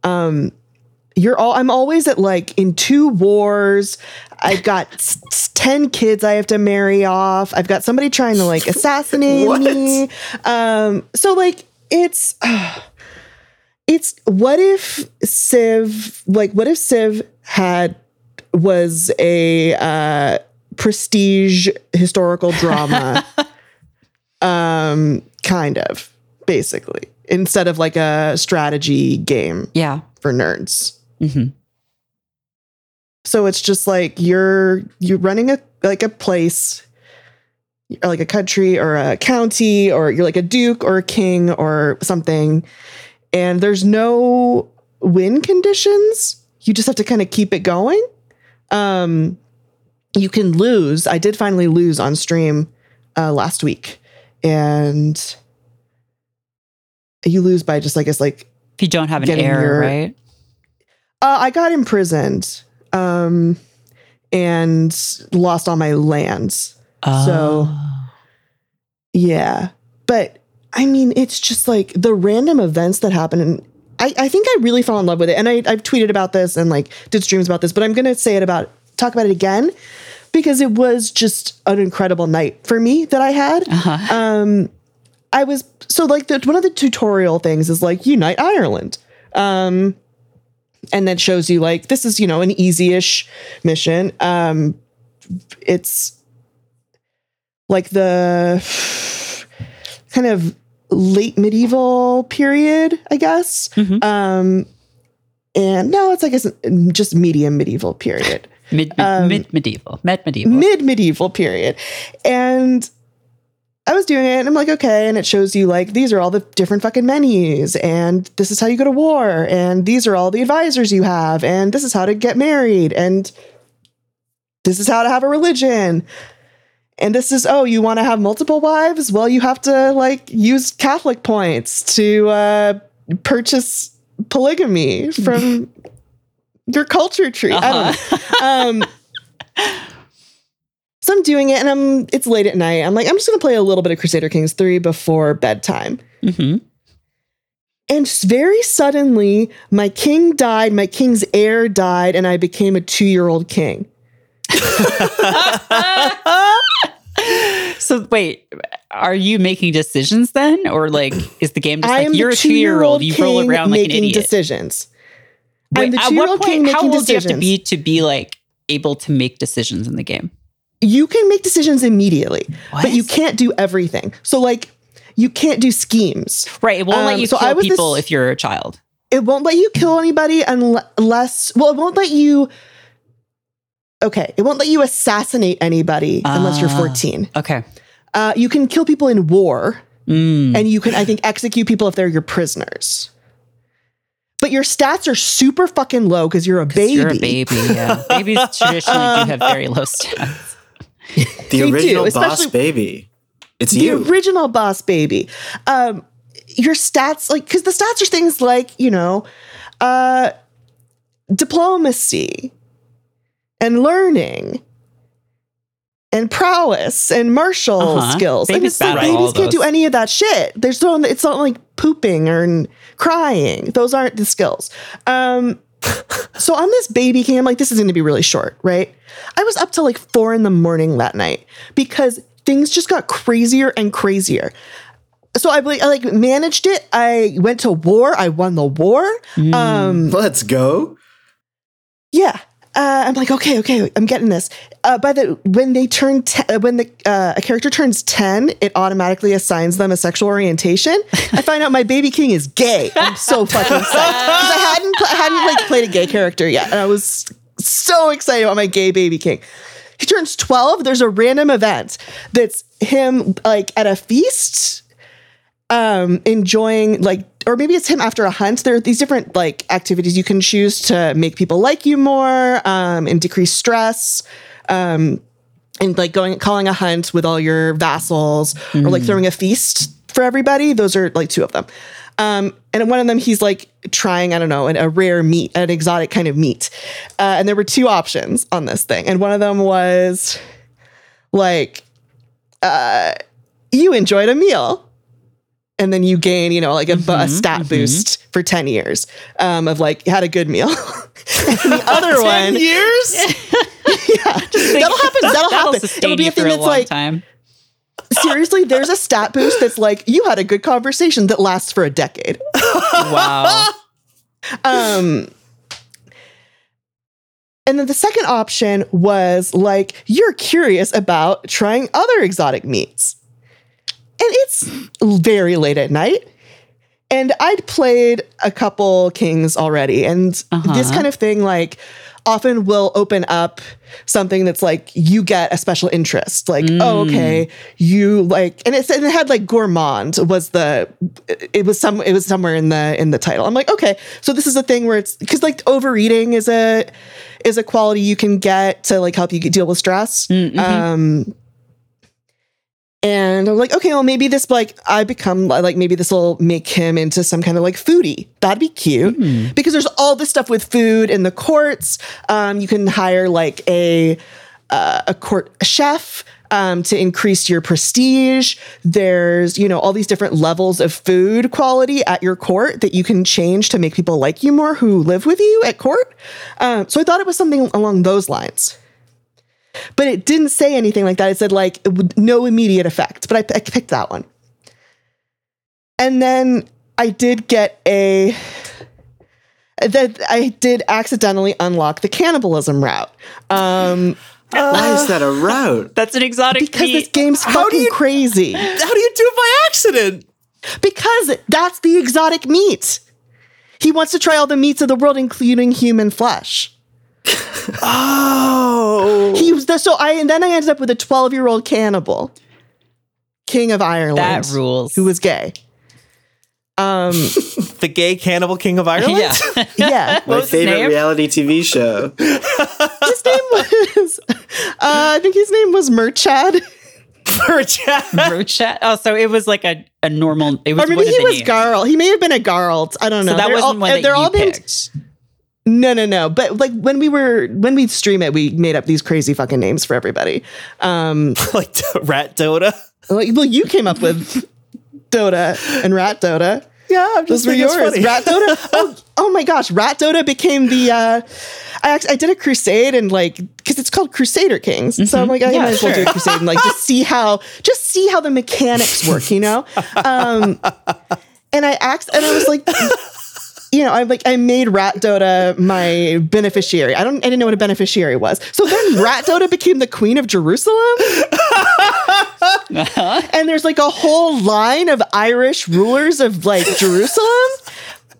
Um, you're all. I'm always at like in two wars. I've got s- 10 kids I have to marry off. I've got somebody trying to like assassinate me. Um, so like it's uh, it's what if Civ like what if Civ had was a uh prestige historical drama um kind of basically instead of like a strategy game Yeah. for nerds. hmm So it's just like you're you're running a like a place or like a country or a county or you're like a duke or a king or something and there's no win conditions. You just have to kind of keep it going. Um you can lose. I did finally lose on stream uh last week and you lose by just I guess like If you don't have an error, your- right? Uh, I got imprisoned um, and lost all my lands. So- Oh. Yeah. But I mean, it's just like the random events that happen. And I, I think I really fell in love with it. And I, I've tweeted about this and like did streams about this, but I'm going to say it about, talk about it again because it was just an incredible night for me that I had. Uh-huh. Um, I was so like the, one of the tutorial things is like unite Ireland. Um, and that shows you like this is you know an easy-ish mission. Um, it's like the kind of late medieval period, I guess. Mhm. Um, and no, it's I guess just medium medieval period Mid, mid, um, mid medieval, med medieval. mid medieval period. And I was doing it and I'm like, okay. And it shows you like, these are all the different fucking menus. And this is how you go to war. And these are all the advisors you have. And this is how to get married. And this is how to have a religion. And this is, oh, you want to have multiple wives? Well, you have to like use Catholic points to uh, purchase polygamy from your culture tree. I don't know. Um, so I'm doing it and I'm it's late at night. I'm like, I'm just gonna play a little bit of Crusader Kings 3 before bedtime. hmm And very suddenly, my king died, my king's heir died, and I became a two-year-old king. So wait, are you making decisions then, or like is the game just I like you're a two year old, you roll around like an making idiot? decisions. Wait, I'm the at what two-year-old king point? How making old do you have to be to be like able to make decisions in the game? You can make decisions immediately, but you can't do everything. So like you can't do schemes. Right, it won't let Um, you so kill was this- people if you're a child. it won't let you kill anybody unless well it won't let you okay it won't let you assassinate anybody unless you're Ah. 14 Okay. uh, you can kill people in war Mm. and you can i think execute people if they're your prisoners but your stats are super fucking low because you're a baby You're a baby. Yeah, babies traditionally do have very low stats. The They do, original boss baby. It's the you. original boss baby um your stats like because the stats are things like you know uh diplomacy and learning and prowess and martial Uh-huh. skills and Babies it's like babies can't do any of that shit there's no it's not like pooping or crying those aren't the skills um so on this baby cam, like, this is going to be really short, right? I was up till like four in the morning that night because things just got crazier and crazier. So I like, I like managed it. I went to war. I won the war. Mm. Um, Let's go. yeah. Uh, I'm like, okay, okay, I'm getting this. Uh, by the when they turn te- uh, when the uh, a character turns ten, it automatically assigns them a sexual orientation. I find out my baby king is gay. I'm so fucking psyched because I hadn't I hadn't like played a gay character yet, and I was so excited about my gay baby king. He turns twelve. There's a random event that's him like at a feast um enjoying like or maybe it's him after a hunt there are these different like activities you can choose to make people like you more um and decrease stress um and like going calling a hunt with all your vassals or like throwing a feast for everybody those are like two of them. Um and one of them he's like trying i don't know an, a rare meat an exotic kind of meat. Uh, and there were two options on this thing. And one of them was like uh you enjoyed a meal and then you gain, you know, like a, bu- a stat boost for 10 years um, of like, had a good meal. and the other one, years? yeah, that'll happen. That'll happen. It'll be a thing a that's like time. seriously, there's a stat boost that's like you had a good conversation that lasts for a decade. Wow. Um, and then the second option was like you're curious about trying other exotic meats. And it's very late at night. And I'd played a couple kings already. And this Uh-huh. kind of thing, like, often will open up something that's like you get a special interest. Like, oh, okay, you like, and it, and it had like gourmand was the, it was some, it was somewhere in the in the title. I'm like, okay, so this is a thing where it's because like overeating is a is a quality you can get to like help you deal with stress. Mm-hmm. Um, and I'm like, okay, well, maybe this like I become like maybe this will make him into some kind of like foodie. That'd be cute because there's all this stuff with food in the courts. Um, you can hire like a uh, a court chef um, to increase your prestige. There's you know all these different levels of food quality at your court that you can change to make people like you more who live with you at court. Um, so I thought it was something along those lines but it didn't say anything like that. It said like it would, no immediate effect, but I, I picked that one. And then I did get a that I did accidentally unlock the cannibalism route. Um, Why is that a route? That's an exotic because this game's How fucking you- crazy. How do you do it by accident? Because that's the exotic meat. He wants to try all the meats of the world, including human flesh. Oh, He was the, so I and then I ended up with a 12 year old cannibal, king of Ireland. That rules. Who was gay. Um, the gay cannibal king of Ireland. yeah. yeah. My was his favorite name? reality TV show. his name was, uh, I think his name was Merchad. For a chat. Rochet. Oh, so it was like a, a normal. It was Or maybe one of he the was names. Garl. He may have been a Garl. I don't know. So that They're wasn't all, one that they're you all named- picked. No, no, no. But like when we were when we'd stream it, we made up these crazy fucking names for everybody. Um, like Rat Dota. like, well, you came up with Dota and Rat Dota. Yeah, I'm just Those were yours. Rat Dota. Oh, oh my gosh, Rat Dota became the. Uh, I actually I did a crusade and like because it's called Crusader Kings, so I'm like I Yeah, might as well do a crusade and like just see how just see how the mechanics work, you know. Um, and I asked, and I was like. You know, I'm like I made Rat Dota my beneficiary. I don't I didn't know what a beneficiary was. So then Rat Dota became the queen of Jerusalem. Uh-huh. and there's like a whole line of Irish rulers of like Jerusalem.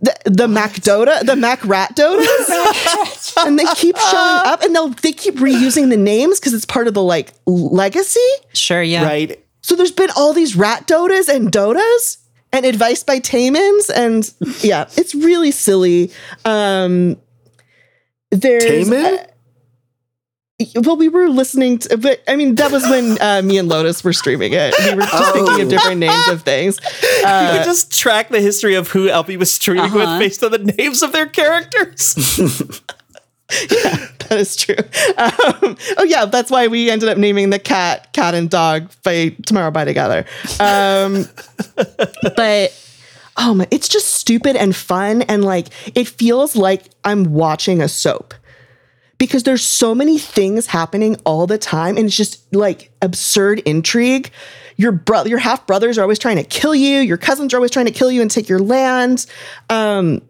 The, the Macdota, the Mac Rat Dotas, and they keep showing uh-huh. up, and they'll they keep reusing the names because it's part of the like legacy. Sure. Yeah. Right. So there's been all these Rat Dotas and Dotas, and advice by Tamins, and yeah, it's really silly. Um, there's Taman? well, we were listening to, but I mean, that was when uh, me and Lotus were streaming it. We were just Oh. thinking of different names of things. you Uh, could just track the history of who LB was streaming Uh-huh. with based on the names of their characters. that is true. Um, oh yeah, that's why we ended up naming the cat "Cat and Dog" by Tomorrow by Together. Um, but oh my, it's just stupid and fun, and like it feels like I'm watching a soap because there's so many things happening all the time, and it's just like absurd intrigue. Your brother, your half brothers are always trying to kill you. Your cousins are always trying to kill you and take your land. Um,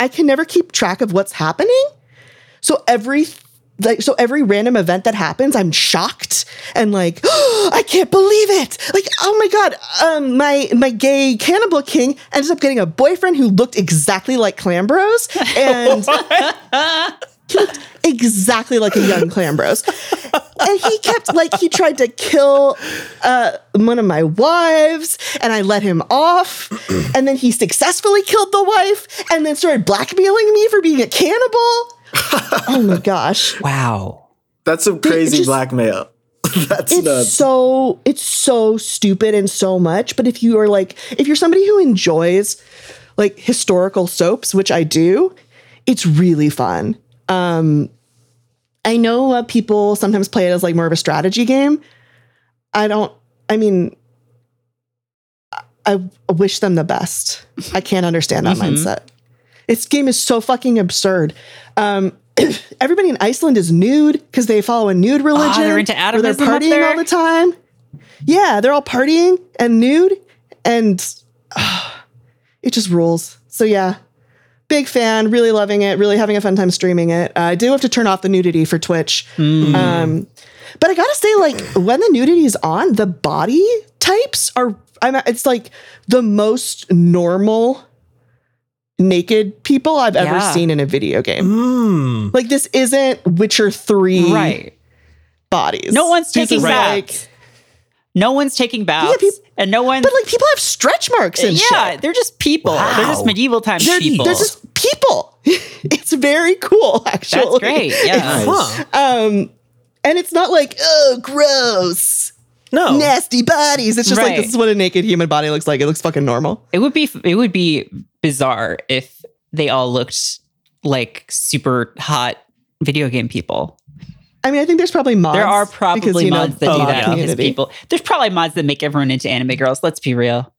I can never keep track of what's happening. So every like so every random event that happens, I'm shocked and like, I can't believe it. Like, oh my god, um, my my gay cannibal king ended up getting a boyfriend who looked exactly like Clambros and he looked exactly like a young Clambros. and he kept like he tried to kill uh, one of my wives, and I let him off. and then he successfully killed the wife, and then started blackmailing me for being a cannibal. oh my gosh. Wow. That's some crazy just- blackmail. That's It's nuts. so it's so stupid and so much. But if you are like if you're somebody who enjoys like historical soaps, which I do, it's really fun. Um I know uh, people sometimes play it as like more of a strategy game. I don't I mean I I wish them the best. I can't understand that Mhm. mindset. This game is so fucking absurd. Um, everybody in Iceland is nude because they follow a nude religion. Ah, they're into where They're Adamism up partying there? all the time. Yeah, they're all partying and nude, and ah, it just rules. So yeah, big fan. Really loving it. Really having a fun time streaming it. Uh, I do have to turn off the nudity for Twitch. Hmm. Um, but I gotta say, like when the nudity is on, the body types are. I'm. It's like the most normal naked people I've ever Yeah. seen in a video game. Hmm. Like this isn't Witcher three Right. bodies. No one's taking is baths. No one's taking baths. peop- and no one. but like people have stretch marks and yeah, shit. they're just people. They're just medieval times They're, people. they're just people. it's very cool, actually. That's great. Yeah. Nice. Huh. Um, and it's not like oh, gross, No. nasty bodies. It's just like this is what a naked human body looks like. It looks fucking normal. It would be it would be bizarre if they all looked like super hot video game people. I mean, I think there's probably mods. there are because, probably you know, mods that oh, do yeah. that because people. There's probably mods that make everyone into anime girls. Let's be real.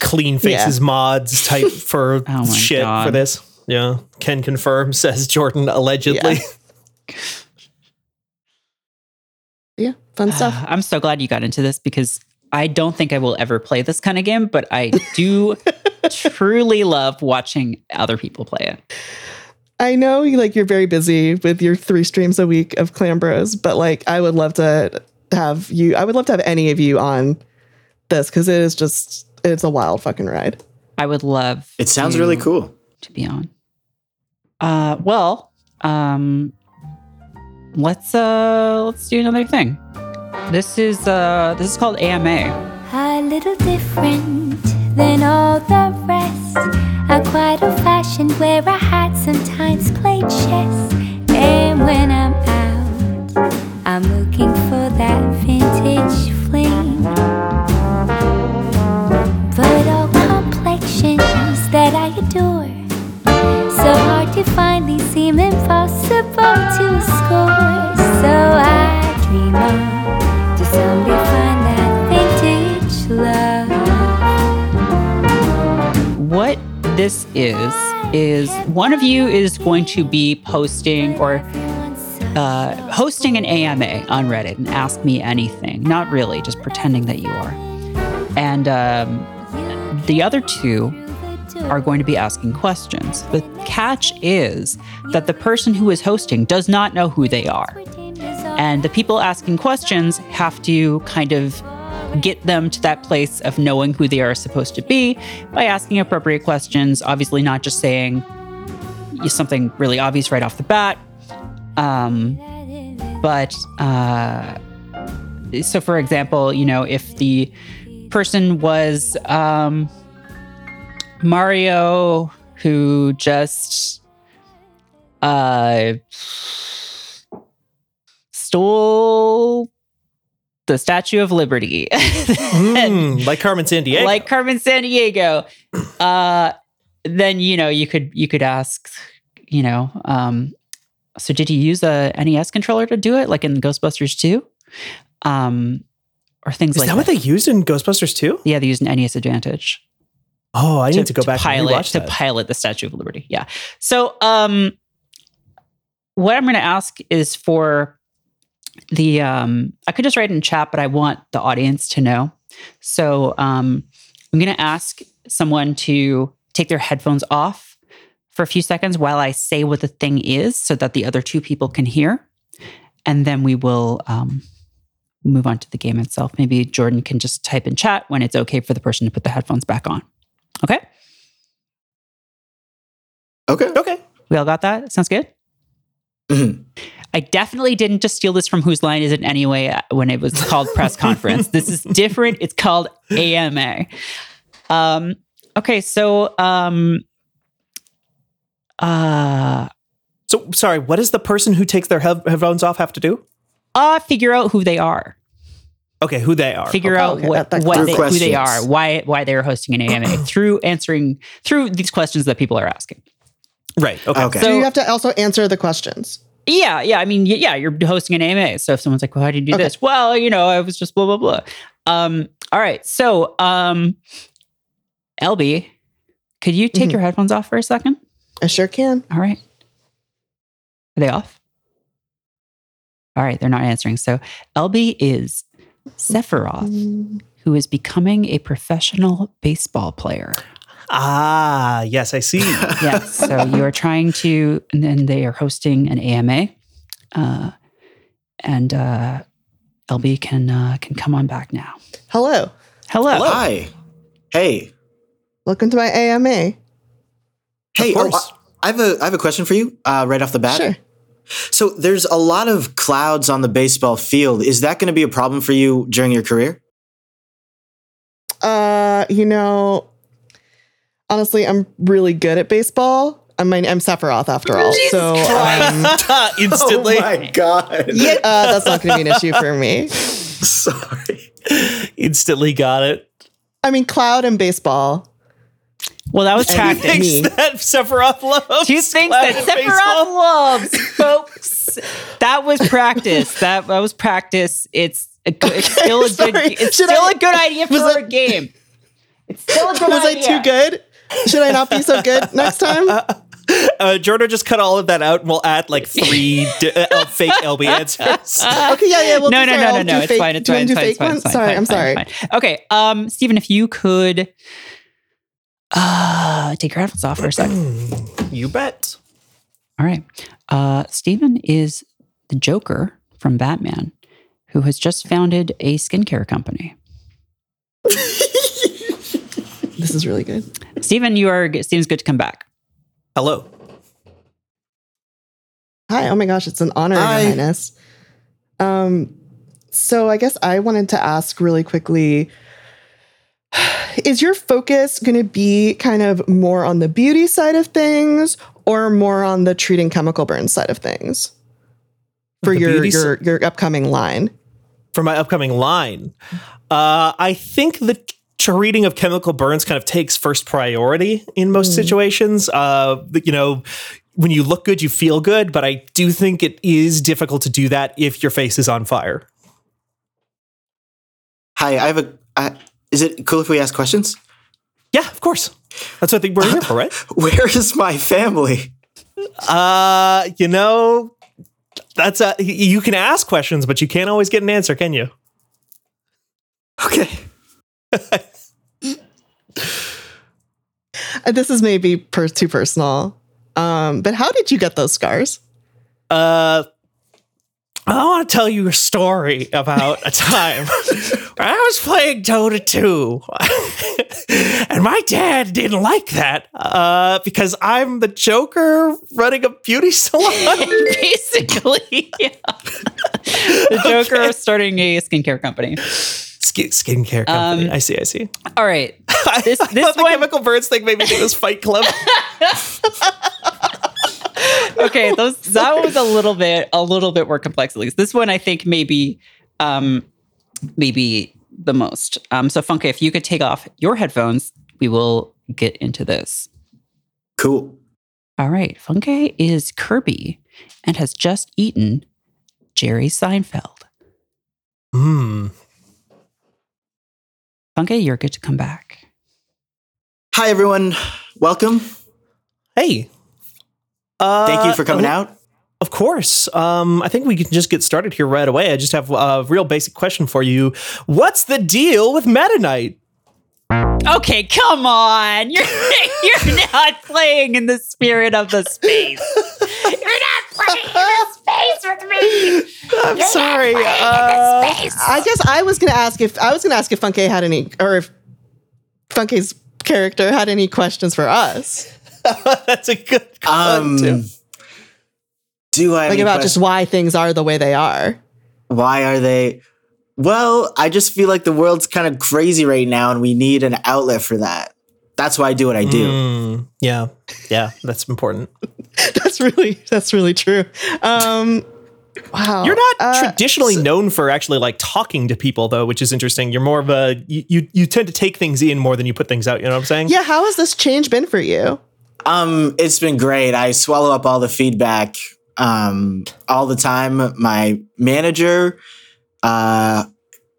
Clean faces mods type for Oh shit God. for this. Yeah. Can confirm, says Jordan allegedly. Yeah. Yeah, fun stuff. I'm so glad you got into this because I don't think I will ever play this kind of game, but I do truly love watching other people play it. I know you like you're very busy with your three streams a week of Clan Bros, but like I would love to have you. I would love to have any of you on this because it is just it's a wild fucking ride. I would love It sounds to- really cool. to be on. Uh, well, um, let's uh, let's do another thing. This is uh, this is called AMA. A little different than all the rest. I'm quite old fashioned, wear a hat, sometimes chess. And when I'm out, I'm looking for that vintage fling. But all complexions that I adore, so hard to find, they seem impossible to score. So I dream on this is is one of you is going to be posting or uh, hosting an AMA on Reddit and ask me anything. Not really, just pretending that you are. And um, the other two are going to be asking questions. The catch is that the person who is hosting does not know who they are. And the people asking questions have to kind of get them to that place of knowing who they are supposed to be by asking appropriate questions. Obviously, not just saying something really obvious right off the bat. Um, but uh, so, for example, you know, if the person was um, Mario who just uh, stole the Statue of Liberty, Mm, like Carmen Sandiego. like Carmen Sandiego, uh, then you know you could you could ask, you know, um, so did he use a NES controller to do it, like in Ghostbusters 2? Um, or things is like that what they used in Ghostbusters 2? Yeah, they used an NES Advantage Oh, I need to go back pilot and to that. pilot the Statue of Liberty. Yeah. So, um, what I'm going to ask is for the um, I could just write in chat, but I want the audience to know. So, um, I'm going to ask someone to take their headphones off for a few seconds while I say what the thing is, so that the other two people can hear, and then we will um, move on to the game itself. Maybe Jordan can just type in chat when it's okay for the person to put the headphones back on. Okay. Okay. okay. We all got that? Sounds good? Mhm. I definitely didn't just steal this from Whose Line Is It Anyway uh, when it was called press conference. This is different. It's called AMA. Um, okay, so um, uh, So, sorry, what does the person who takes their head- headphones off have to do? uh, figure out who they are. Okay, who they are. Figure Okay. out okay, what, that- what they, who they are, why why they're hosting an AMA through answering through these questions that people are asking. Right. Okay. Okay. So, So- you have to also answer the questions. Yeah, yeah. I mean, yeah, you're hosting an AMA. So if someone's like, well, how did you do Okay. this? Well, you know, I was just blah, blah, blah. Um, all right. So, um, LB, could you take Mhm. your headphones off for a second? I sure can. All right. Are they off? All right, they're not answering. So LB is Sephiroth, who is becoming a professional baseball player. Ah, yes, I see. Yes. so you are trying to, and then they are hosting an AMA, uh, and uh, LB can uh, can come on back now. Hello. Hello. Hi. Hey. Welcome to my AMA. Hey, oh, course. I I have a I have a question for you uh, right off the bat. Sure. So there's a lot of clouds on the baseball field. Is that going to be a problem for you during your career? Uh, you know, honestly, I'm really good at baseball. I'm my, I'm Sephiroth after all. so um, Instantly. Oh my god. yeah, uh, that's not going to be an issue for me. Sorry. Instantly got it. I mean, cloud and baseball. Well, that was And practice. thanks. That Sephiroth loves. Two things Cloud that and Sephiroth baseball. loves, folks. That was practice. That, that was practice. It's a good, it's still a Sorry. good. It's Should still I- a good idea for was a game. It's still a good Was I too good? Should I not be so good next time? Uh, Jordan just cut all of that out and we'll add like three d- uh, fake LB answers. Okay, yeah, yeah. We'll no, do- no, sorry, no, no, no. It's fake- fine. It's fine. It's fine. It's fine. It's fine. Sorry, fine, I'm fine, sorry. fine. Okay. Um, Stephen, if you could uh take your headphones off for a second. you bet. All right. Uh Stephen is the Joker from Batman, who has just founded a skincare company. This is really good. Stephen, you are it seems good to come back. Hello. Hi. Oh my gosh, it's an honor, Hi. Your Highness. Um, so I guess I wanted to ask really quickly. Is your focus going to be kind of more on the beauty side of things or more on the treating chemical burn side of things for The your your your upcoming line? For my upcoming line, uh, I think the treating of chemical burns kind of takes first priority in most situations. Uh, you know, when you look good, you feel good, but I do think it is difficult to do that if your face is on fire. Hi, I have a. Uh, is it cool if we ask questions? Yeah, of course. That's what I think we're here for, right? Where is my family? Uh, you know, that's a you can ask questions, but you can't always get an answer, can you? Okay. This is maybe per- too personal. Um, but how did you get those scars? Uh, I want to tell you a story about a time where I was playing Dota 2. and my dad didn't like that uh, because I'm the Joker running a beauty salon. Basically. yeah. the Joker is starting a skincare company. Skin, skincare company. Um, I see, I see. All right. This I this thought the one chemical birds thing made me think it was Fight Club. okay, those that was a little bit a little bit more complex at least. This one I think maybe um maybe the most. Um so Funke, if you could take off your headphones, we will get into this. Cool. All right. Funke is Kirby and has just eaten Jerry Seinfeld. Hmm. Funke, you're good to come back. Hi, everyone. Welcome. Hey. Uh, Thank you for coming uh, out. Of course. Um, I think we can just get started here right away. I just have a real basic question for you. What's the deal with Meta Knight? Okay, come on. You're you're not playing in the spirit of the space. You're not playing in the space with me. I'm sorry. Uh, I guess I was gonna ask if I was gonna ask if Funke had any or if Funke's character had any questions for us. that's a good one, too. Um, do I have Like about questions? just why things are the way they are. why are they? Well, I just feel like the world's kind of crazy right now, and we need an outlet for that. That's why I do what I do. Mm, yeah. Yeah. That's important. That's really that's really true. Um wow. You're not Uh, traditionally known for actually like talking to people though, which is interesting. You're more of a you, you you tend to take things in more than you put things out, you know what I'm saying? Yeah, how has this change been for you? Um, it's been great. I swallow up all the feedback um, all the time. My manager, uh,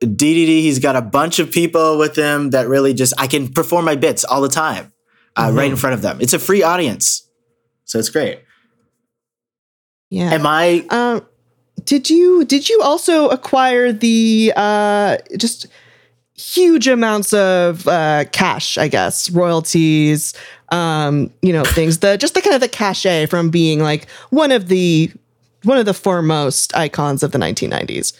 Dedede, he's got a bunch of people with him that really just I can perform my bits all the time, uh, right in front of them. It's a free audience, so it's great. Yeah. Am I? Um, did you did you also acquire the uh just huge amounts of uh cash, I guess, royalties, um, you know, things the just the kind of the cachet from being like one of the one of the foremost icons of the 1990s.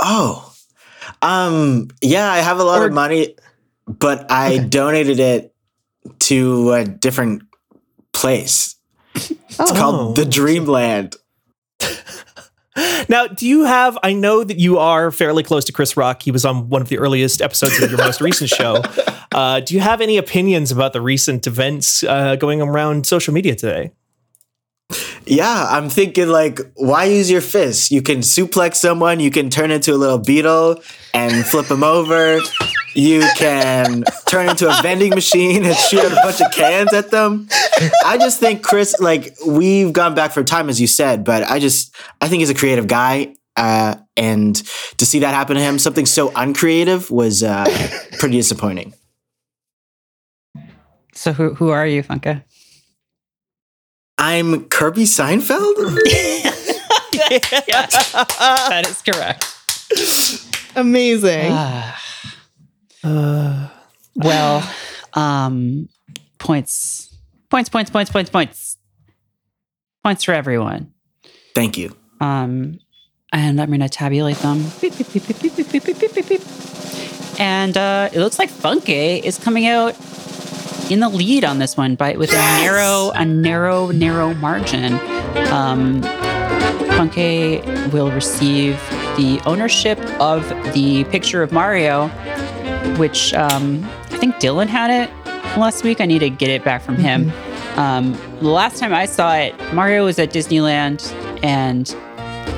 Oh, um, yeah, I have a lot Or- of money, but I Okay. donated it to a different place. It's Oh. called the Dreamland. Now, do you have? I know that you are fairly close to Chris Rock. He was on one of the earliest episodes of your most recent show. Uh, do you have any opinions about the recent events uh, going around social media today? Yeah, I'm thinking like, why use your fists? You can suplex someone, you can turn into a little beetle and flip them over. You can turn into a vending machine and shoot a bunch of cans at them. I just think Chris, like, we've gone back for time, as you said, but I just, I think he's a creative guy. Uh, and to see that happen to him, something so uncreative was uh, pretty disappointing. So who who are you, Funke? I'm Kirby Seinfeld? yeah. That is correct. Amazing. Uh, well, um, points, points, points, points, points, points, points for everyone. Thank you. Um, and I'm going to tabulate them. Beep, beep, beep, and uh, it looks like Funke is coming out in the lead on this one, by with a narrow, a narrow, narrow margin. Um, Funke will receive the ownership of the picture of Mario, which um, I think Dylan had it last week. I need to get it back from him. Um, the last time I saw it, Mario was at Disneyland and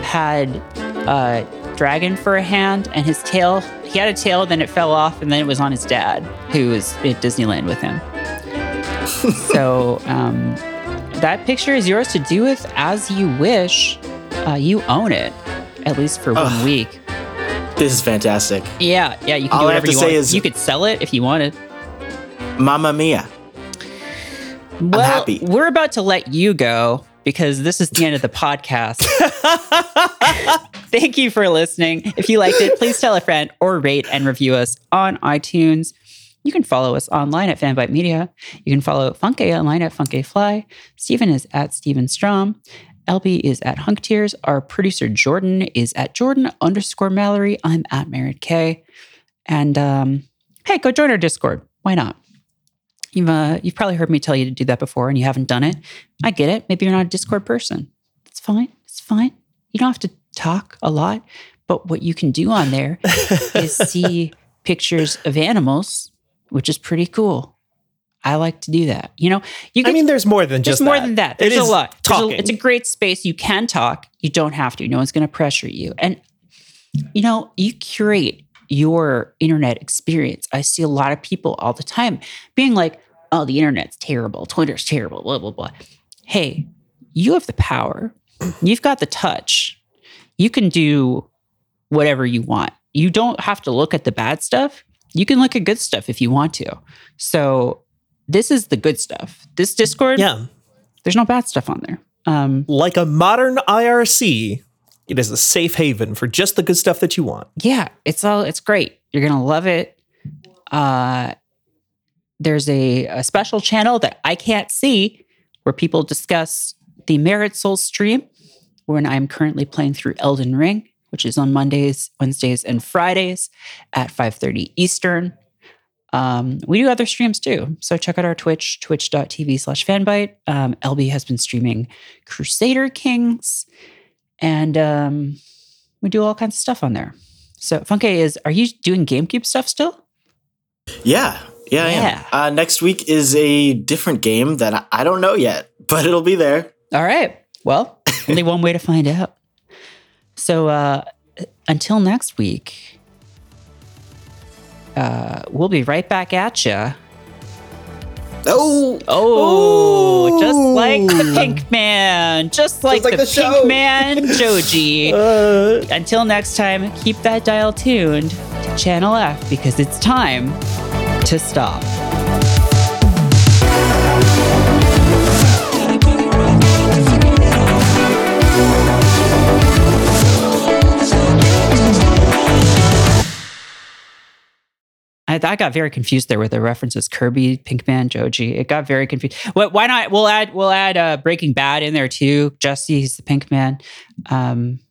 had a dragon for a hand, and his tail. He had a tail, then it fell off, and then it was on his dad, who was at Disneyland with him. So um, that picture is yours to do with as you wish. Uh, you own it, at least for one Ugh. week. This is fantastic. Yeah, yeah. You can All do I have whatever to you say want. is- you could sell it if you wanted. Mamma mia. Well, happy. we're about to let you go because this is the end of the podcast. Thank you for listening. If you liked it, please tell a friend or rate and review us on iTunes. You can follow us online at Fanbyte Media. You can follow Funke online at Funke Fly. Stephen is at Stephen Strom. LB is at Hunk Tears. Our producer Jordan is at Jordan underscore Mallory. I'm at Merritt K. And um, hey, go join our Discord. Why not? You've uh, you've probably heard me tell you to do that before, and you haven't done it. I get it. Maybe you're not a Discord person. It's fine. It's fine. You don't have to talk a lot, but what you can do on there is see pictures of animals, which is pretty cool. I like to do that. You know, you I mean, there's more than there's just more that. than that. It There's a lot. There's a- Talking. it's a great space. You can talk. You don't have to. No one's going to pressure you. And you know, you curate your internet experience. I see a lot of people all the time being like, "Oh, the internet's terrible. Twitter's terrible." Blah blah blah. Hey, you have the power. You've got the touch. You can do whatever you want. You don't have to look at the bad stuff. You can look at good stuff if you want to. So this is the good stuff. This Discord, yeah, there's no bad stuff on there. Um, like a modern IRC, it is a safe haven for just the good stuff that you want. yeah, it's all it's great. You're gonna love it. Uh, there's a, a special channel that I can't see where people discuss the Merritt Soul stream when I'm currently playing through Elden Ring, which is on Mondays, Wednesdays, and Fridays at 5:30 Eastern. Um, we do other streams too. So check out our Twitch, twitch.tv slash fanbyte. Um, LB has been streaming Crusader Kings. And um, we do all kinds of stuff on there. So Funke is, are you doing GameCube stuff still? Yeah, yeah, I am. Yeah. Uh, next week is a different game that I don't know yet, but it'll be there. All right. Well, only one way to find out. So uh, until next week, uh, we'll be right back at you. Oh, Oh, just like the Pink Man, just like, like the, the. Pink Man Joji. Uh, Until next time, keep that dial tuned to Channel F because it's time to stop. I, I got very confused there with the references Kirby, Pinkman, Joji. It got very confused. What? Why not? We'll add we'll add uh, Breaking Bad in there too. Jesse, he's the Pinkman. Um,